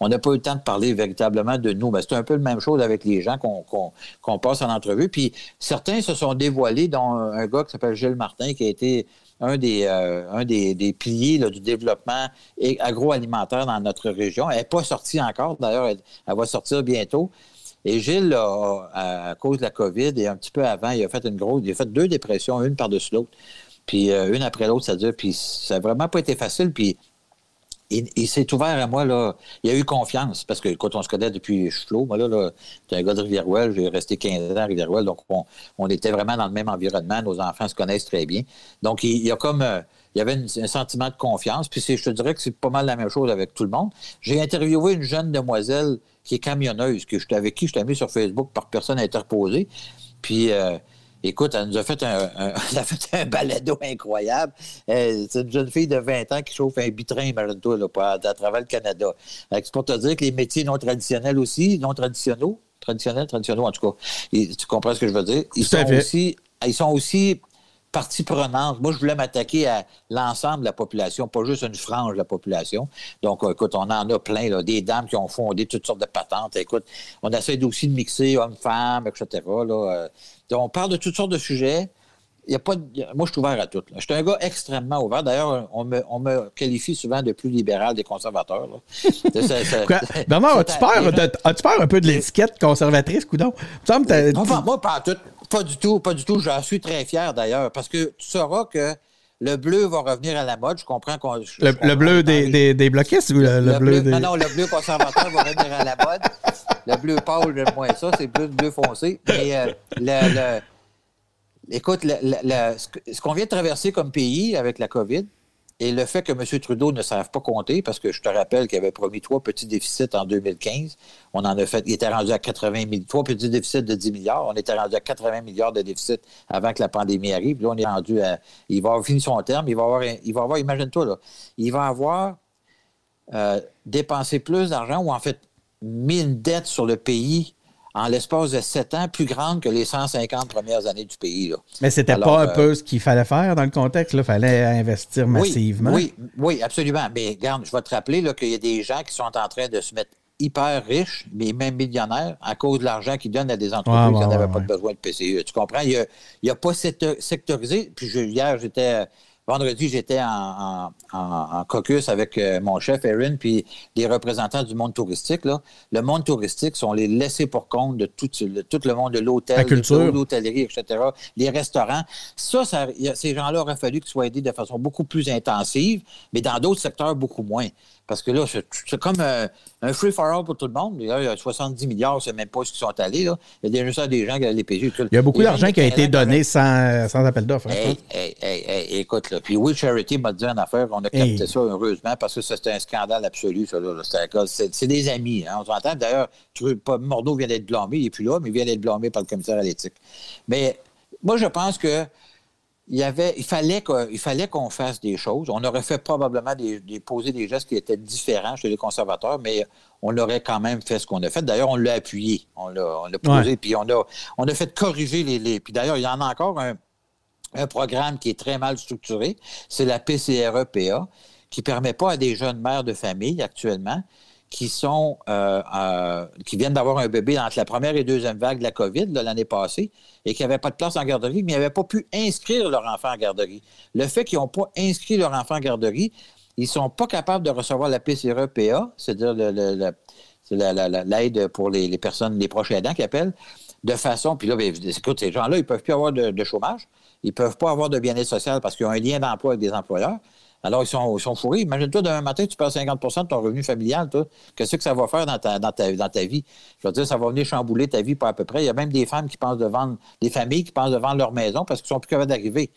On n'a pas eu le temps de parler véritablement de nous. Ben, c'est un peu la même chose avec les gens qu'on passe en entrevue. Puis certains se sont dévoilés, dont un gars qui s'appelle Gilles Martin, qui a été un des, euh, piliers du développement agroalimentaire dans notre région. Elle n'est pas sortie encore, d'ailleurs, elle, va sortir bientôt. Et Gilles, à, cause de la COVID et un petit peu avant, il a fait une grosse, il a fait deux dépressions, une par-dessus l'autre. Puis euh, une après l'autre, ça dure. Puis ça n'a vraiment pas été facile. Puis il, s'est ouvert à moi, là. Il a eu confiance, parce que quand on se connaît depuis Cheflot, moi, là, là un gars de Rivière-Ouelle, j'ai resté 15 ans à Rivière-Ouelle, donc on, était vraiment dans le même environnement, nos enfants se connaissent très bien. Donc, il, y a comme... Euh, il y avait un sentiment de confiance, puis je te dirais que c'est pas mal la même chose avec tout le monde. J'ai interviewé une jeune demoiselle qui est camionneuse, que avec qui je t'ai mis sur Facebook par personne interposée, puis... Euh, Écoute, elle nous a fait un, elle a fait un balado incroyable. Euh, c'est une jeune fille de 20 ans qui chauffe un bitrin, imagine-toi, à, à, travers le Canada. C'est pour te dire que les métiers non traditionnels aussi, non traditionnels, traditionnels, traditionnels en tout cas, tu comprends ce que je veux dire? Ils sont aussi, ils sont aussi partie prenante. Moi, je voulais m'attaquer à l'ensemble de la population, pas juste une frange de la population. Donc, euh, écoute, on en a plein, là, des dames qui ont fondé toutes sortes de patentes. Écoute, on essaie aussi de mixer hommes-femmes, etc. Là. Euh, on parle de toutes sortes de sujets. Il y a pas moi, je suis ouvert à tout. Je suis un gars extrêmement ouvert. D'ailleurs, on me, qualifie souvent de plus libéral des conservateurs. Bernard, as-tu peur, un peu de l'étiquette conservatrice, coudon? moi, pas tout. Pas du tout, pas du tout. J'en suis très fier d'ailleurs, parce que tu sauras que le bleu va revenir à la mode. Je comprends qu'on. Le, bleu des, des, des, bloquistes ou le, bleu, des. Non, non, le bleu conservateur va revenir à la mode. Le bleu pâle, j'aime moins ça. C'est plus le bleu foncé. Mais euh, le, écoute, ce qu'on vient de traverser comme pays avec la COVID, et le fait que M. Trudeau ne savent pas compter, parce que je te rappelle qu'il avait promis trois petits déficits en 2015. On en a fait, il était rendu à 80 milliards, trois petits déficits de 10 milliards. On était rendu à 80 milliards de déficits avant que la pandémie arrive. Là, on est rendu à, il va avoir fini son terme. Il va avoir, il va avoir, imagine-toi, là, il va avoir euh, dépensé plus d'argent ou en fait mis une dette sur le pays en l'espace de sept ans, plus grande que les 150 premières années du pays. Là. Mais c'était pas un euh, peu ce qu'il fallait faire dans le contexte. Il fallait investir massivement. Oui, oui, absolument. Mais regarde, je vais te rappeler qu'il y a des gens qui sont en train de se mettre hyper riches, mais même millionnaires, à cause de l'argent qu'ils donnent à des entreprises qui n'avaient pas besoin de PCE. Tu comprends? Il n'y a, a, pas sectorisé. Puis hier, j'étais Vendredi, j'étais en, caucus avec euh, mon chef Erin, puis des représentants du monde touristique. Là. Le monde touristique sont les laissés pour compte de tout, tout le monde de l'hôtel, de l'hôtellerie, etc., les restaurants. Ça, ces gens-là auraient fallu qu'ils soient aidés de façon beaucoup plus intensive, mais dans d'autres secteurs, beaucoup moins. Parce que là, c'est comme euh, un free for all pour tout le monde. il y a 70 milliards, c'est même pas ce qui sont allés. Là. Il y a déjà des gens qui les payer. Il y a beaucoup d'argent qui a été donné sans, sans, appel d'offres. Hein, hey, hey, écoute, là. Puis We Charity m'a dit une affaire, on a capté ça heureusement parce que c'était un scandale absolu, ça. C'est des amis. Hein, on s'entend. D'ailleurs, Morneau vient d'être blâmé, il n'est plus là, mais il vient d'être blâmé par le commissaire à l'éthique. Mais moi, je pense que il, y avait, il fallait qu'on fasse des choses. On aurait fait probablement des, poser des gestes qui étaient différents chez les conservateurs, mais on aurait quand même fait ce qu'on a fait. D'ailleurs, on l'a appuyé. On l'a posé, puis on a, on a fait corriger les, les. Puis d'ailleurs, il y en a encore un, un programme qui est très mal structuré. C'est la PCRE-PA, qui ne permet pas à des jeunes mères de famille actuellement qui sont euh, qui viennent d'avoir un bébé entre la première et deuxième vague de la COVID l'année passée et qui n'avaient pas de place en garderie, mais n'avaient pas pu inscrire leur enfant en garderie. Le fait qu'ils n'ont pas inscrit leur enfant en garderie, ils ne sont pas capables de recevoir la PCRE-PA, c'est-à-dire l'aide pour les, personnes, les proches aidants qui appellent, de façon, puis là, bien, écoute, ces gens-là, ils ne peuvent plus avoir de, chômage, ils ne peuvent pas avoir de bien-être social parce qu'ils ont un lien d'emploi avec des employeurs. Alors, ils sont, ils fourrés. Imagine-toi, demain matin, tu perds 50% de ton revenu familial. Qu'est-ce que ça va faire dans ta, vie? Je veux dire, ça va venir chambouler ta vie pas à peu près. Il y a même des femmes qui pensent de vendre, des familles qui pensent de vendre leur maison parce qu'ils sont plus capables d'arriver.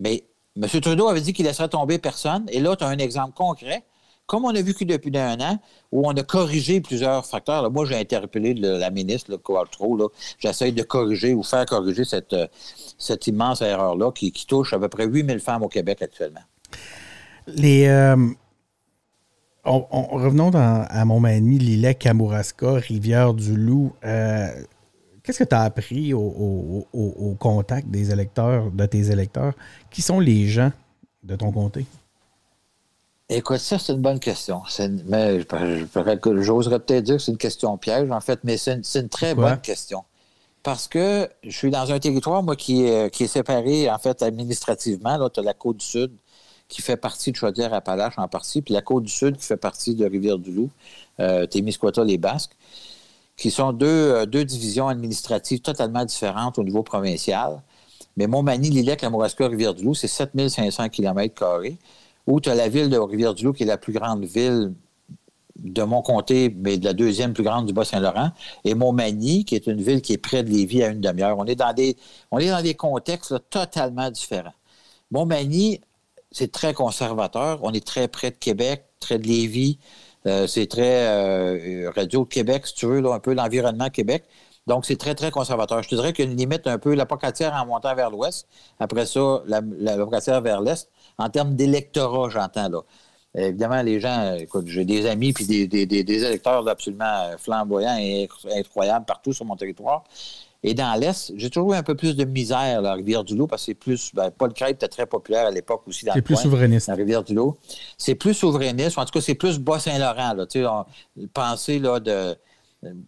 Mais M. Trudeau avait dit qu'il laisserait tomber personne. Et là, tu as un exemple concret comme on a vu depuis un an, où on a corrigé plusieurs facteurs. moi, j'ai interpellé la ministre, le Quattro. J'essaie de corriger ou faire corriger cette, euh, immense erreur-là qui, touche à peu près 8000 femmes au Québec actuellement. Les. Euh, revenons à Montmagny, Lillet, Kamouraska, Rivière-du-Loup. Euh, qu'est-ce que tu as appris au, au, contact des électeurs, de tes électeurs? Qui sont les gens de ton comté? Écoute, ça, c'est une bonne question. Mais j'oserais peut-être dire que c'est une question piège, en fait, mais c'est une, très bonne question. Parce que je suis dans un territoire, moi, qui est, qui est séparé, en fait, administrativement. Là, tu as la Côte-du-Sud, qui fait partie de Chaudière-Appalaches en partie, puis la Côte-du-Sud, qui fait partie de Rivière-du-Loup, euh, Témiscouata, les Basques, qui sont deux, euh, deux divisions administratives totalement différentes au niveau provincial. Mais Montmagny, Lillet, Kamouraska, Rivière-du-Loup, c'est 7500 km où tu as la ville de Rivière-du-Loup, qui est la plus grande ville de mon comté, mais de la deuxième plus grande du Bas-Saint-Laurent, et Montmagny, qui est une ville qui est près de Lévis à une demi-heure. On est dans des, on est dans des contextes totalement différents. Montmagny, c'est très conservateur. On est très près de Québec, très de Lévis. Euh, c'est très euh, Radio Québec, si tu veux, un peu l'environnement Québec. Donc, c'est très, très conservateur. Je te dirais qu'il limite un peu la pocatière en montant vers l'ouest. Après ça, la, vers l'est en termes d'électorat, j'entends là. Évidemment, les gens, écoute, j'ai des amis puis des, électeurs absolument flamboyants et incroyables partout sur mon territoire. Et dans l'Est, j'ai toujours eu un peu plus de misère, la Rivière-du-Loup, parce que c'est plus. Ben, Paul Crête était très populaire à l'époque aussi dans C'est plus souverainiste. La Rivière-du-Loup. C'est plus souverainiste, ou en tout cas, c'est plus Bas-Saint-Laurent. Tu sais, penser là, de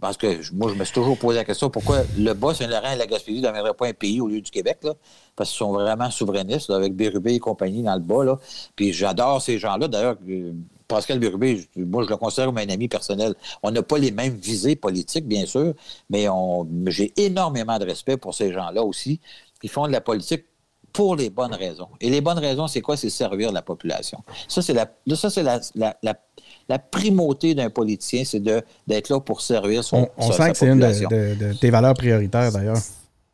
parce que moi, je me suis toujours posé la question pourquoi le Bas-Saint-Laurent et la Gaspésie ne deviendraient pas un pays au lieu du Québec, là, parce qu'ils sont vraiment souverainistes, avec Bérubé et compagnie dans le bas. Là. Puis j'adore ces gens-là. D'ailleurs, euh, Pascal Bérubé, moi, je le considère comme un ami personnel. On n'a pas les mêmes visées politiques, bien sûr, mais j'ai énormément de respect pour ces gens-là aussi, qui font de la politique pour les bonnes raisons. Et les bonnes raisons, c'est quoi? C'est servir la population. Ça, c'est la, ça, c'est la, la, primauté d'un politicien, c'est d'être là pour servir son, On, on sent que c'est une de, tes valeurs prioritaires, d'ailleurs.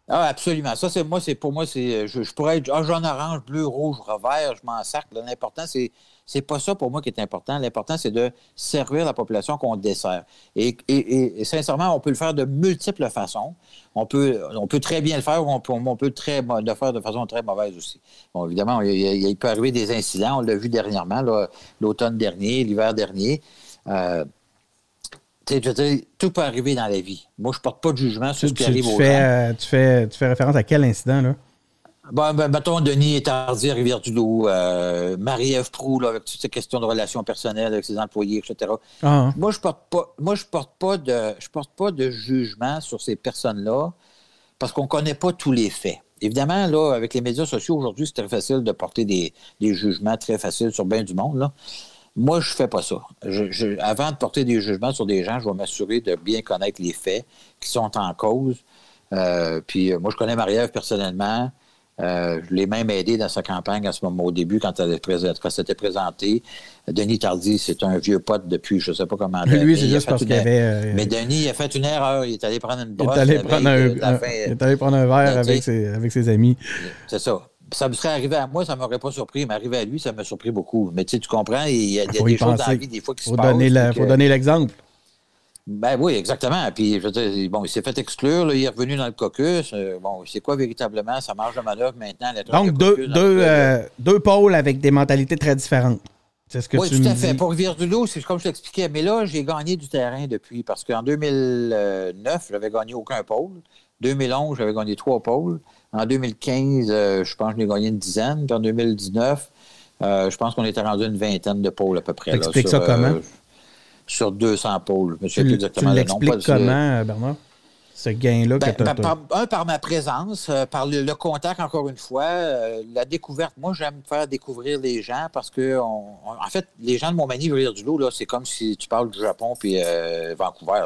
Ah, absolument. Ça, c'est moi, c'est pour moi, c'est. Je, pourrais être ah, jaune, orange, bleu, rouge, vert, je m'en sac. L'important, c'est c'est pas ça pour moi qui est important. L'important, c'est de servir la population qu'on dessert. Et, sincèrement, on peut le faire de multiples façons. On peut, on peut très bien le faire ou on peut, on peut très, le faire de façon très mauvaise aussi. Bon, évidemment, il, peut arriver des incidents. On l'a vu dernièrement, l'automne dernier, l'hiver dernier. Euh, je veux dire, tout peut arriver dans la vie. Moi, je porte pas de jugement sur ce qui arrive au fais, tu, fais, tu fais référence à quel incident, là? Bon, ben, mettons, Denis est à Rivière-du-Loup, euh, Marie-Ève Proux, avec toutes ces questions de relations personnelles avec ses employés, etc. Ah. Moi, je porte pas, moi, je porte pas de, je porte pas de jugement sur ces personnes-là parce qu'on connaît pas tous les faits. Évidemment, là, avec les médias sociaux aujourd'hui, c'est très facile de porter des, jugements très faciles sur bien du monde, là. Moi, je fais pas ça. avant de porter des jugements sur des gens, je vais m'assurer de bien connaître les faits qui sont en cause. Euh, puis, euh, moi, je connais Marie-Ève personnellement. Euh, je l'ai même aidé dans sa campagne à ce moment, au début, quand elle, s'était présentée. Denis Tardy, c'est un vieux pote depuis, je ne sais pas comment. Lui, c'est juste parce qu'il avait. Euh, mais Denis, a fait une erreur. Il est allé prendre une brosse. Il est allé, prendre un, il est allé prendre un verre avec ses, avec ses amis. C'est ça. Ça me serait arrivé à moi, ça ne m'aurait pas surpris. Mais arrivé à lui, ça m'a surpris beaucoup. Mais tu comprends, il y a, des choses dans la vie, des fois, qui se passent. Il faut donner l'exemple. Ben oui, exactement. Puis, je veux dire, bon, il s'est fait exclure, il est revenu dans le caucus. Euh, bon, c'est quoi véritablement? Sa marge de manœuvre maintenant? Donc, deux, deux, euh, deux, pôles avec des mentalités très différentes. C'est ce que oui, tout à fait. Pour Rivière-du-Loup, c'est comme je l'expliquais. Mais là, j'ai gagné du terrain depuis, parce qu'en 2009, j'avais gagné aucun pôle. 2011, j'avais gagné trois pôles. En 2015, euh, je pense que j'ai gagné une dizaine. Puis en 2019, je pense qu'on était rendu une vingtaine de pôles à peu près. Explique ça comment? Sur 200 pôles. Je ne sais plus exactement tu le nom. comment, Bernard? ce gain-là que ben, ben, Un, par ma présence, euh, par le, contact, encore une fois, euh, la découverte. Moi, j'aime faire découvrir les gens parce que, en fait, les gens de Montmagny, dire du lot, c'est comme si tu parles du Japon puis euh, Vancouver.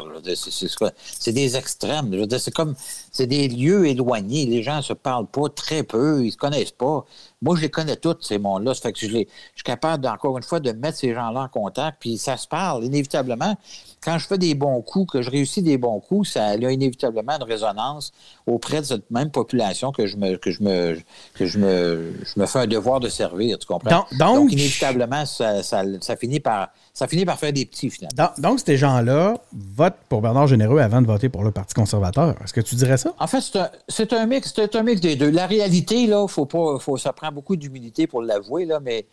C'est des extrêmes. C'est comme, c'est des lieux éloignés. Les gens ne se parlent pas très peu, ils ne se connaissent pas. Moi, je les connais tous, ces mondes-là. Ça fait que je, je suis capable, encore une fois, de mettre ces gens-là en contact, puis ça se parle inévitablement quand je fais des bons coups, que je réussis des bons coups, ça a inévitablement une résonance auprès de cette même population que je me, que je me, que je me, je me fais un devoir de servir, tu comprends? Donc, inévitablement, ça, ça, ça, finit par, ça finit par faire des petits, finalement. Donc, ces gens-là votent pour Bernard Généreux avant de voter pour le Parti conservateur. Est-ce que tu dirais ça? En fait, c'est un, un, mix, c'est un mix des deux. La réalité, là, faut pas, faut, ça prend beaucoup d'humilité pour l'avouer, là, mais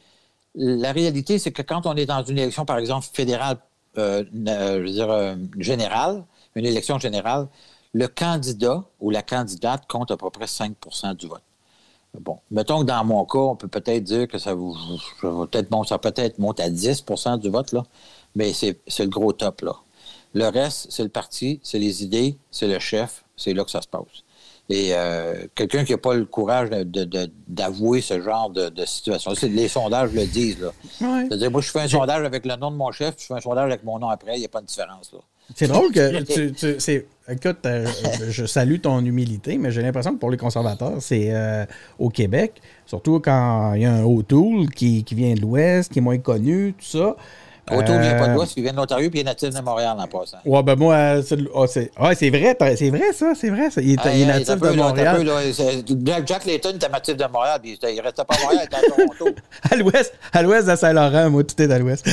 la réalité, c'est que quand on est dans une élection, par exemple, fédérale euh, euh, je veux dire, euh, générale, une élection générale, le candidat ou la candidate compte à peu près 5% du vote. Bon, mettons que dans mon cas, on peut peut-être dire que ça va peut-être bon, ça peut-être monte à 10% du vote, là, mais c'est le gros top, là. Le reste, c'est le parti, c'est les idées, c'est le chef, c'est là que ça se passe. Et quelqu'un qui n'a pas le courage d'avouer ce genre de, situation, les sondages le disent. Là. C'est-à-dire, moi, je fais un sondage avec le nom de mon chef, je fais un sondage avec mon nom après, il n'y a pas de différence. Là. C'est drôle que tu, tu écoute, euh, je salue ton humilité, mais j'ai l'impression que pour les conservateurs, c'est euh, au Québec, surtout quand il y a un O'Toole qui, qui vient de l'Ouest, qui est moins connu, tout ça. Autour vient pas de l'Ouest, il vient de l'Ontario, puis il est natif de Montréal en passant. Ouais, ben moi, c'est oh, c'est vrai, c'est vrai ça, c'est vrai. Ça. Il, est, il est natif de Montréal. Là, Jack Layton était natif de Montréal, puis il restait pas à Montréal, il était à Toronto. à l'Ouest, à l'Ouest de Saint-Laurent, moi, tout est à l'Ouest.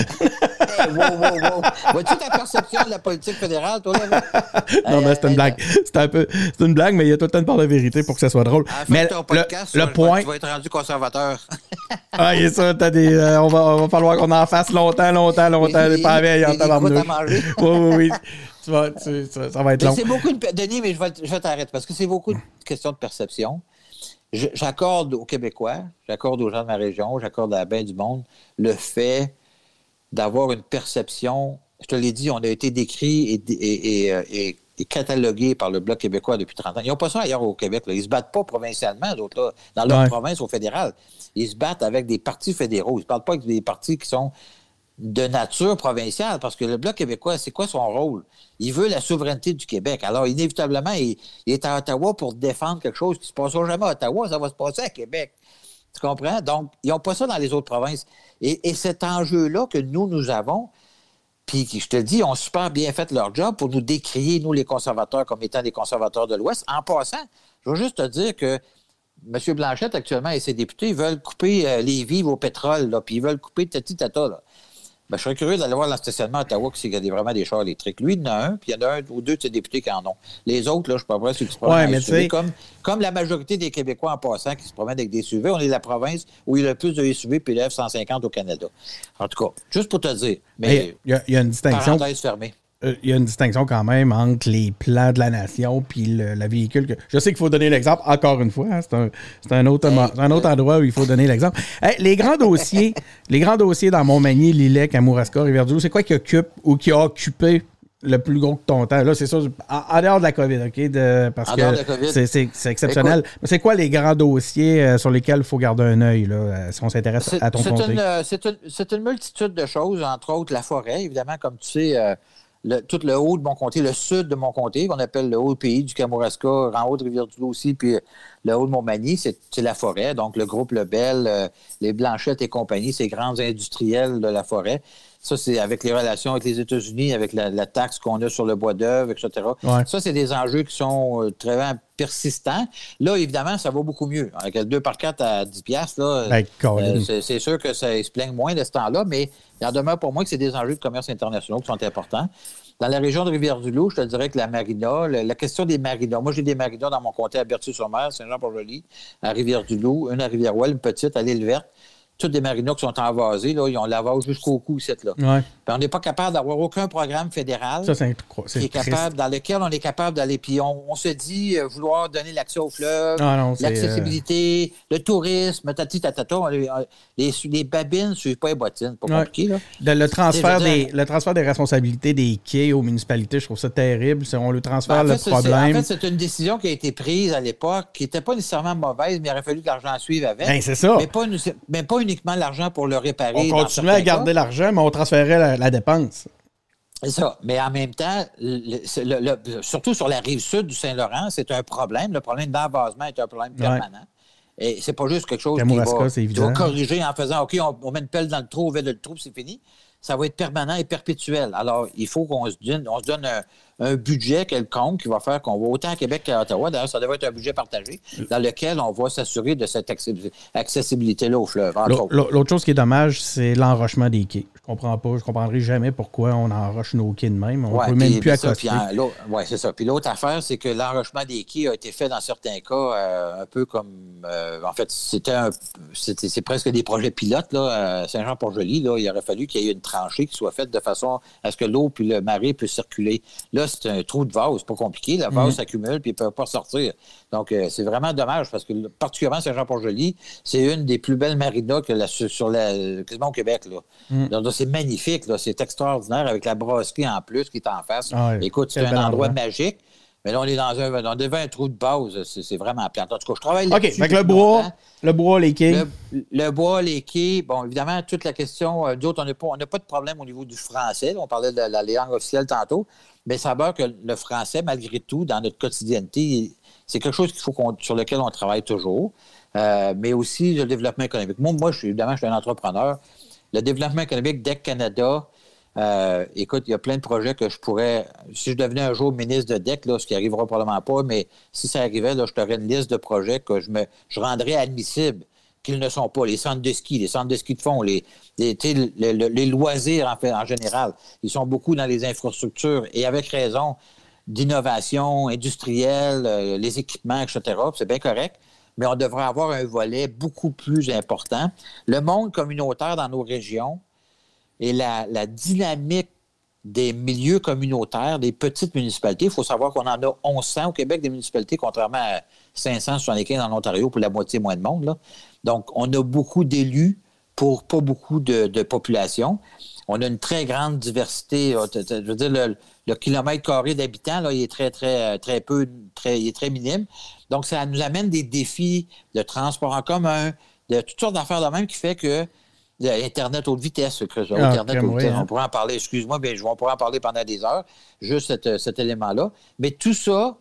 wow, wow, wow. Vois-tu ta perception de la politique fédérale, toi, là? non, mais c'est une blague. C'est un peu, c'est une blague, mais il y a tout le temps de part de vérité pour que ça soit drôle. mais ton podcast, le, point... tu vas être rendu conservateur. ah, il est ça, t'as des, euh, on, va, on va falloir qu'on en fasse longtemps, longtemps longtemps, longtemps, pas veille en tabarnouche. Oui, oui, oui. Tu vas, tu, ça, ça, va être long. C'est beaucoup de... Denis, mais je vais, je vais t'arrêter parce que c'est beaucoup de questions de perception. J'accorde aux Québécois, j'accorde aux gens de ma région, j'accorde à la bain du monde le fait d'avoir une perception. Je te l'ai dit, on a été décrit et, et, et, et, catalogué par le Bloc québécois depuis 30 ans. Ils n'ont pas ça ailleurs au Québec. Là. Ils ne se battent pas provincialement, d'autres là, dans leur province au fédéral. Ils se battent avec des partis fédéraux. Ils ne parlent pas avec des partis qui sont de nature provinciale, parce que le Bloc québécois, c'est quoi son rôle? Il veut la souveraineté du Québec. Alors, inévitablement, il, est à Ottawa pour défendre quelque chose qui ne se passera jamais à Ottawa, ça va se passer à Québec. Tu comprends? Donc, ils n'ont pas ça dans les autres provinces. Et, cet enjeu-là que nous, nous avons, puis je te dis, ont super bien fait leur job pour nous décrier, nous, les conservateurs, comme étant des conservateurs de l'Ouest. En passant, je veux juste te dire que M. Blanchette, actuellement, et ses députés, veulent couper euh, les vives au pétrole, puis ils veulent couper tati tata. Là. Ben, je serais curieux d'aller voir le stationnement à Ottawa s'il y a vraiment des chars électriques. Lui, il en a un, puis il y en a un ou deux de ses députés qui en ont. Les autres, là, je ne suis pas vrai ceux qui se promènent avec SUV, comme, comme la majorité des Québécois en passant qui se promènent avec des SUV. On est la province où il y a le plus de SUV puis de F-150 au Canada. En tout cas, juste pour te dire. Mais il y, a une distinction. fermée. Euh, il y a une distinction quand même entre les plans de la nation puis le, la véhicule. Je sais qu'il faut donner l'exemple, encore une fois. Hein, c'est un, autre, un autre endroit où il faut donner l'exemple. les grands dossiers, les grands dossiers dans Montmagny, Lillec, Amouraska, Rivière-du-Loup, c'est quoi qui occupe ou qui a occupé le plus gros de ton temps? Là, c'est ça, en, dehors de la COVID, OK? De, parce que c'est exceptionnel. Mais c'est quoi les grands dossiers euh, sur lesquels il faut garder un œil, là, euh, si on s'intéresse à ton conseil? C'est une, une, multitude de choses, entre autres la forêt, évidemment, comme tu sais tout le haut de mon comté, le sud de mon comté, qu'on appelle le haut pays du Kamouraska, en haut de Rivière-du-Loup aussi, puis le haut de Montmagny, c'est la forêt. Donc, le groupe Lebel, euh, les Blanchettes et compagnie, ces grands industriels de la forêt. Ça, c'est avec les relations avec les États-Unis, avec la, taxe qu'on a sur le bois d'œuvre, etc. Ça, c'est des enjeux qui sont euh, très persistants. Là, évidemment, ça va beaucoup mieux. Avec 2 par 4 à 10 piastres, là, ben, euh, c'est sûr que ça se plaigne moins de ce temps-là, mais il en demeure pour moi que c'est des enjeux de commerce internationaux qui sont importants. Dans la région de Rivière-du-Loup, je te dirais que la marina, la, question des marinas, moi j'ai des marinas dans mon comté à Berthieu-sur-Mer, Saint-Jean-Port-Joli, à Rivière-du-Loup, une à Rivière-Ouelle, une petite à l'île verte. Tous des marinas qui sont envasés, là, ils ont lavage jusqu'au cou, cette là. on n'est pas capable d'avoir aucun programme fédéral qui est capable, dans lequel on est capable d'aller. Puis on, se dit euh, vouloir donner l'accès au fleuve, ah l'accessibilité, le tourisme, tati tatata. Les, les babines ne suivent pas les bottines. Pas compliqué, là. Le, transfert des, le transfert des responsabilités des quais aux municipalités, je trouve ça terrible. On le transfère ben, le problème. En fait, c'est une décision qui a été prise à l'époque, qui n'était pas nécessairement mauvaise, mais il aurait fallu que l'argent suive avec. Ben, c'est ça. Mais pas, mais pas uniquement l'argent pour le réparer. On continuait à garder l'argent, mais on transférait la, dépense. C'est ça. Mais en même temps, surtout sur la rive sud du Saint-Laurent, c'est un problème. Le problème d'envasement est un problème permanent. Et c'est pas juste quelque chose qui va, corriger en faisant OK, on, met une pelle dans le trou, on vide le trou, c'est fini. Ça va être permanent et perpétuel. Alors, il faut qu'on se donne, on se donne un, un budget quelconque qui va faire qu'on va autant à Québec qu'à Ottawa. D'ailleurs, ça devrait être un budget partagé dans lequel on va s'assurer de cette accessibilité-là au fleuve. L'autre chose qui est dommage, c'est l'enrochement des quais. Je comprends pas, je comprendrai jamais pourquoi on enroche nos quais de même. On ne peut même plus accoster. Oui, c'est ça. Puis l'autre affaire, c'est que l'enrochement des quais a été fait dans certains cas euh, un peu comme. Euh, en fait, c'était c'est presque des projets pilotes. Là, à Saint-Jean-Port-Joli, il aurait fallu qu'il y ait une tranchée qui soit faite de façon à ce que l'eau puis le marais puissent circuler. Là, c'est un trou de vase, pas compliqué. La vase mhm. s'accumule puis ne peut pas sortir. Donc, euh, c'est vraiment dommage parce que, particulièrement Saint-Jean-Port-Joli, c'est une des plus belles marinas que la, sur la, quasiment au Québec. Là. Mhm. Donc, c'est magnifique. C'est extraordinaire avec la brasserie en plus qui est en face. Ah Écoute, c'est un endroit magique. Mais là, on est dans un, on devant un trou de base. C'est vraiment plat. En tout cas, je travaille là OK, fait le bois, le bois, les quais. Le, bois, les quais. Bon, évidemment, toute la question. Euh, d'autres, on n'a pas, pas, de problème au niveau du français. on parlait de la, langue officielle tantôt. Mais ça veut que le français, malgré tout, dans notre quotidienneté, c'est quelque chose qu'il faut sur lequel on travaille toujours. Euh, mais aussi le développement économique. Moi, moi je suis, évidemment, je suis un entrepreneur. Le développement économique DEC Canada, euh, écoute, il y a plein de projets que je pourrais. Si je devenais un jour ministre de DEC, là, ce qui arrivera probablement pas, mais si ça arrivait, là, je t'aurais une liste de projets que je me je rendrais admissibles qu'ils ne sont pas. Les centres de ski, les centres de ski de fond, les, les, loisirs en, fait, en général. Ils sont beaucoup dans les infrastructures et avec raison d'innovation industrielle, euh, les équipements, etc. C'est bien correct, mais on devrait avoir un volet beaucoup plus important. Le monde communautaire dans nos régions et la, la dynamique des milieux communautaires, des petites municipalités. Il faut savoir qu'on en a 1100 au Québec, des municipalités, contrairement à 575 en Ontario pour la moitié moins de monde. Là. Donc, on a beaucoup d'élus pour pas beaucoup de, population. On a une très grande diversité. Euh, je veux dire, le, kilomètre carré d'habitants, là, il est très, très, très peu, très, il est très minime. Donc, ça nous amène des défis de transport en commun, de toutes sortes d'affaires de même qui fait que Internet haute vitesse, ah, Internet haute vitesse, on hein. pourrait en parler, excuse-moi, mais je vais en parler pendant des heures, juste cet élément-là. Mais tout ça,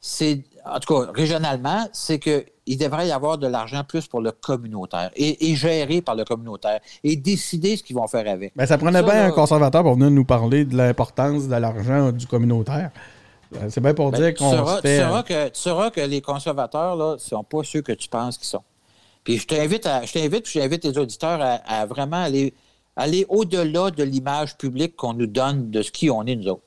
c'est, en tout cas, régionalement, c'est qu'il devrait y avoir de l'argent plus pour le communautaire et, géré par le communautaire et décider ce qu'ils vont faire avec. Mais ben, ça prenait bien un conservateur pour venir nous parler de l'importance de l'argent du communautaire. Euh, c'est bien pour ben, dire qu'on Tu sauras, que, tu sauras que les conservateurs, là, ne sont pas ceux que tu penses qu'ils sont. Puis je t'invite, à, je t'invite, puis j'invite les auditeurs à, vraiment aller, aller au-delà de l'image publique qu'on nous donne de ce qui on est, nous autres.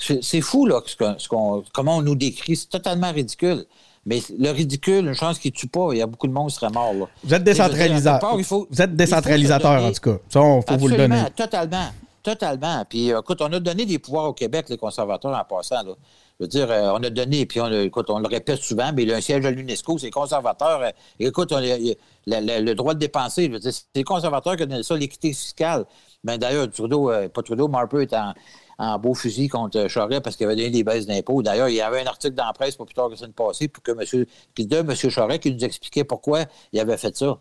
C'est fou, là, ce qu'on, comment on nous décrit. C'est totalement ridicule. Mais le ridicule, une chance qu'il ne tue pas, il y a beaucoup de monde qui serait mort. Là. Vous êtes décentralisateur. Vous êtes décentralisateur, en tout cas. Ça, il faut vous le donner. Totalement. Totalement. Puis, euh, écoute, on a donné des pouvoirs au Québec, les conservateurs, en passant. Là. Je veux dire, euh, on a donné, puis on, écoute, on le répète souvent, mais il a un siège à l'UNESCO, c'est conservateur. Euh, écoute, on le, droit de dépenser, je veux dire, c'est les conservateurs qui ont donné ça, l'équité fiscale. Mais d'ailleurs, Trudeau, pas Trudeau, Marper est en, en beau fusil contre Charest parce qu'il avait donné des baisses d'impôts. D'ailleurs, il y avait un article dans la presse pas plus tard que ça ne passait pour que M. de M. Charest qui nous expliquait pourquoi il avait fait ça.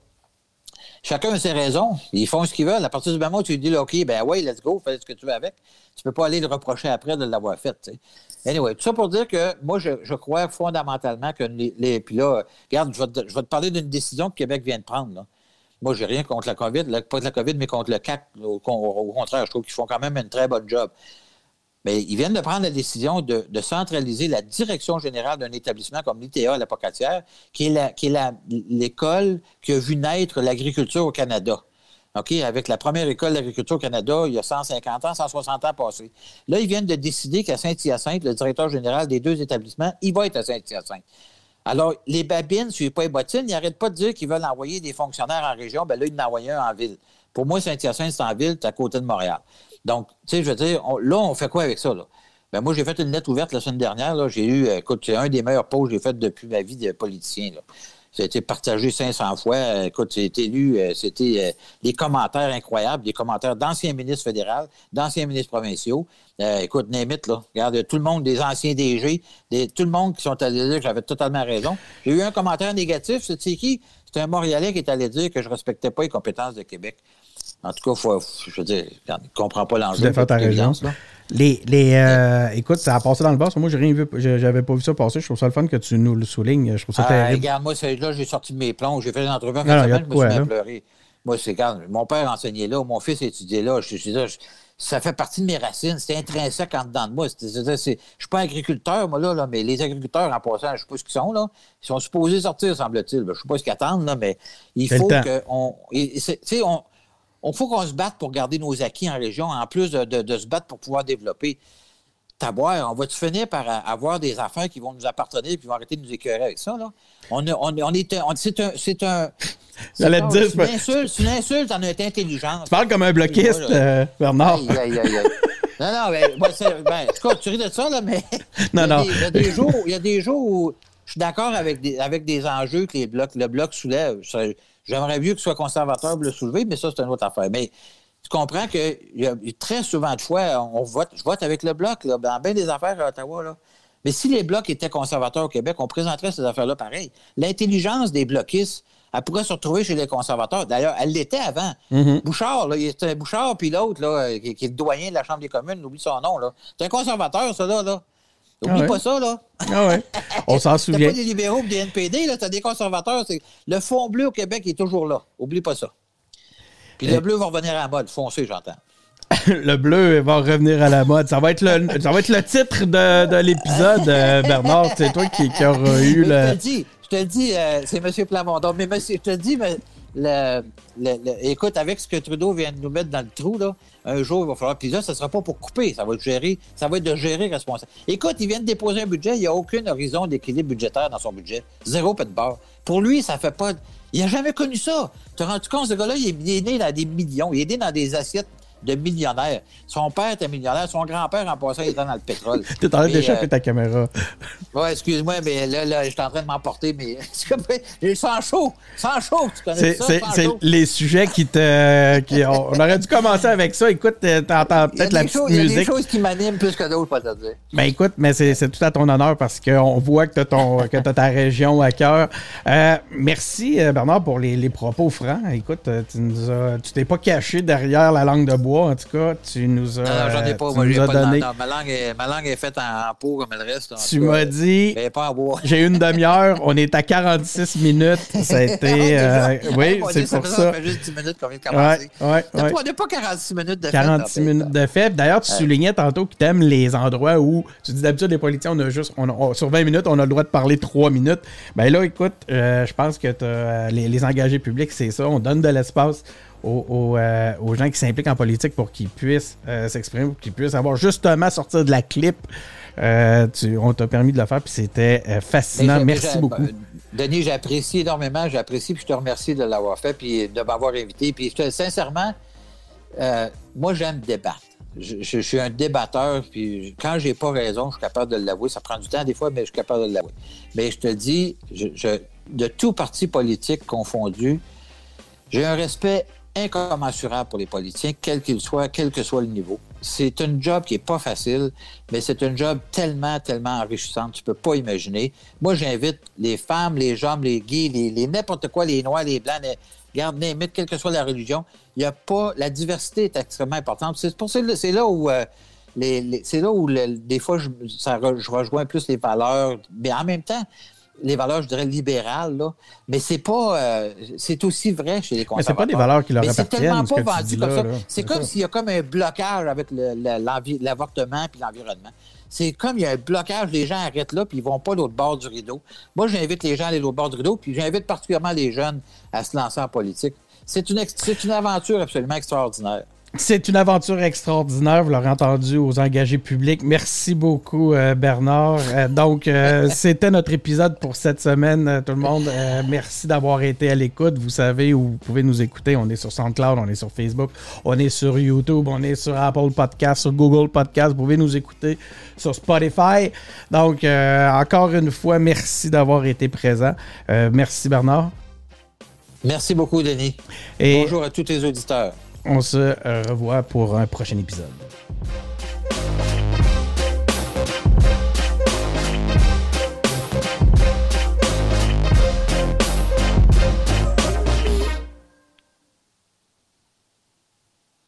Chacun a ses raisons. Ils font ce qu'ils veulent. À partir du moment où tu lui dis, OK, ben ouais, let's go, fais ce que tu veux avec, tu peux pas aller le reprocher après de l'avoir fait. Anyway, tout ça pour dire que moi, je, crois fondamentalement que les. puis là, regarde, je vais te, parler d'une décision que Québec vient de prendre. Là. Moi, j'ai rien contre la COVID, pas de la COVID, mais contre le CAC. Au, au contraire, je trouve qu'ils font quand même un très bon job. Mais ils viennent de prendre la décision de, centraliser la direction générale d'un établissement comme l'ITA à la Pocatière, qui est l'école qui a vu naître l'agriculture au Canada. OK, avec la première école d'agriculture au Canada, il y a 150 ans, 160 ans passés. Là, ils viennent de décider qu'à Saint-Hyacinthe, le directeur général des deux établissements, il va être à Saint-Hyacinthe. Alors, les babines, si pas les bottines, ils n'arrêtent pas de dire qu'ils veulent envoyer des fonctionnaires en région. Ben là, ils en envoient un en ville. Pour moi, Saint-Hyacinthe, c'est en ville, c'est à côté de Montréal. Donc, tu sais, je veux dire, là, on fait quoi avec ça, là? Ben moi, j'ai fait une lettre ouverte la semaine dernière. J'ai eu, écoute, c'est un des meilleurs posts que j'ai fait depuis ma vie de politicien. Ça a été partagé 500 fois. Écoute, c'était lu, euh, c'était euh, des commentaires incroyables, des commentaires d'anciens ministres fédéraux, d'anciens ministres provinciaux. Euh, écoute, Némit, là, regarde, tout le monde, des anciens DG, tout le monde qui sont allés dire que j'avais totalement raison. J'ai eu un commentaire négatif, c'est qui? C'est un Montréalais qui est allé dire que je respectais pas les compétences de Québec. En tout cas, faut, je veux dire, il ne comprend pas l'enjeu. Tu ta région. Les, les, euh, écoute, ça a passé dans le boss. Moi, j'ai rien vu. J'avais pas vu ça passer. Je trouve ça le fun que tu nous le soulignes. Je trouve ça ah. Regarde, moi, là, j'ai sorti de mes plans. J'ai fait une entrevue en fin de semaine. Je me suis mis à pleurer. Moi, c'est quand mon père enseignait là, mon fils étudiait là. Je, je, je, ça fait partie de mes racines. C'est intrinsèque en dedans de moi. Je ne suis pas agriculteur, moi, là, là, mais les agriculteurs, en passant, je ne sais pas ce qu'ils sont, là. Ils sont supposés sortir, semble-t-il. Ben, je ne sais pas ce qu'ils attendent, là, mais il faut qu'on. Tu sais, on il faut qu'on se batte pour garder nos acquis en région, en plus de, se battre pour pouvoir développer. Taboire, on va-tu finir par avoir des affaires qui vont nous appartenir et qui vont arrêter de nous écœurer avec ça? Là? On, on, on est, c'est un. C'est un c'est une, insulte, une insulte en notre intelligence. Tu parles comme un bloquiste, euh, Bernard. non, non, mais moi, ben, en tout cas, tu ris de ça, là, mais. Non, non. Il y, a des jours, il y a des jours où je suis d'accord avec des, avec des enjeux que les blocs, le bloc soulève. J'aimerais mieux que ce soit conservateur pour le soulever, mais ça, c'est une autre affaire. Mais tu comprends que y a, très souvent de fois, on vote, je vote avec le bloc, là, dans bien des affaires à Ottawa. Là. Mais si les blocs étaient conservateurs au Québec, on présenterait ces affaires-là pareil. L'intelligence des bloquistes, elle pourrait se retrouver chez les conservateurs. D'ailleurs, elle l'était avant. Mm-hmm. Bouchard, là, il était Bouchard, puis l'autre, là, qui, est le doyen de la Chambre des communes, oublie son nom. C'est un conservateur, ça, là. là. Oublie ah pas ça, là. Ah ouais. On s'en souvient. T'as pas des libéraux ou des NPD, là. T'as des conservateurs. Le fond bleu au Québec est toujours là. Oublie pas ça. Puis le bleu va revenir à la mode. Foncé, j'entends. le bleu va revenir à la mode. Ça va être le, ça va être le titre de, de l'épisode, euh, Bernard. C'est toi qui, qui aura eu le. Je te le dis, je te le dis, euh, c'est M. Plamondon. Mais monsieur, je te le dis, mais le, écoute, avec ce que Trudeau vient de nous mettre dans le trou, là, un jour, il va falloir. Puis là, ça ne sera pas pour couper, ça va être gérer, ça va être de gérer responsable. Écoute, il vient de déposer un budget, il n'y a aucun horizon d'équilibre budgétaire dans son budget. Zéro pas de barre. Pour lui, ça fait pas. Il n'a jamais connu ça. Tu te rends compte, ce gars-là, il est né dans des millions, il est né dans des assiettes de millionnaire. Son père était millionnaire, son grand-père en passant était dans le pétrole. tu es en train d'échapper ta caméra. Oui, excuse-moi, mais là, là je suis en train de m'emporter, mais j'ai sans chaud, sans chaud, tu connais ça? C'est les sujets qui te. Qui, on, aurait dû commencer avec ça. Écoute, t'entends peut-être la petite musique. Il y a des choses qui m'animent plus que d'autres, pas te dire. Ben écoute, mais c'est tout à ton honneur parce qu'on voit que tu as, ta région à cœur. Euh, merci, euh, Bernard, pour les, les, propos francs. Écoute, euh, tu t'es pas caché derrière la langue de bois en tout cas. Tu nous as. Non, j'en ai pas. Moi, j'ai pas donné... ma, langue est, ma langue est faite en, peau comme le reste. Tu m'as dit. pas en bois. J'ai une demi-heure. on est à 46 minutes. Ça a été. euh, oui, c'est pour ça. Ça fait juste 10 minutes qu'on vient de commencer. Ouais, ouais, ouais. On n'est pas 46 minutes de fête. 46 minutes de fête. D'ailleurs, tu soulignais tantôt que tu aimes les endroits où. Tu dis d'habitude, les politiciens, on a juste. On sur 20 minutes, on a le droit de parler 3 minutes. Ben là, écoute, euh, je pense que les, les engagés publics, c'est ça. On donne de l'espace euh, aux, gens qui s'impliquent en politique pour qu'ils puissent euh, s'exprimer, pour qu'ils puissent avoir justement sortir de la clip. Euh, on t'a permis de le faire, puis c'était fascinant. Merci beaucoup. Denis, j'apprécie énormément, j'apprécie, puis je te remercie de l'avoir fait, puis de m'avoir invité. Puis sincèrement, moi, j'aime débattre. Je, suis un débatteur, puis quand j'ai pas raison, je suis capable de l'avouer. Ça prend du temps des fois, mais je suis capable de l'avouer. Mais je te dis, de tout parti politique confondu, j'ai un respect incommensurable pour les politiciens, quel qu'il soit, quel que soit le niveau. C'est un job qui est pas facile, mais c'est un job tellement, tellement enrichissant, tu peux pas imaginer. Moi, j'invite les femmes, les hommes, les gays, les, n'importe quoi, les noirs, les blancs, les, garde, quelle que soit la religion. Il a pas, la diversité est extrêmement importante. C'est là où euh, les, c'est là où des fois je rejoins plus les valeurs, mais en même temps, les valeurs, je dirais, libérales, là. Mais c'est pas. Euh, c'est aussi vrai chez les conservateurs. Mais c'est pas des valeurs qui leur mais appartiennent. C'est tellement pas vendu comme ça. C'est comme s'il y a comme un blocage avec l'avortement puis l'environnement. C'est comme il y a un blocage, les gens arrêtent là, puis ils vont pas l'autre bord du rideau. Moi, j'invite les gens à aller l'autre bord du rideau, puis j'invite particulièrement les jeunes à se lancer en politique. C'est une, une aventure absolument extraordinaire. C'est une aventure extraordinaire, vous l'aurez entendu aux engagés publics. Merci beaucoup, euh, Bernard. Euh, donc, euh, c'était notre épisode pour cette semaine, tout le monde. merci d'avoir été à l'écoute. Vous savez où vous pouvez nous écouter. On est sur SoundCloud, on est sur Facebook, on est sur YouTube, on est sur Apple Podcast, sur Google Podcast. Vous pouvez nous écouter sur Spotify. Donc, encore une fois, merci d'avoir été présent. merci, Bernard. Merci beaucoup, Denis. Et Bonjour à tous les auditeurs. On se revoit pour un prochain épisode.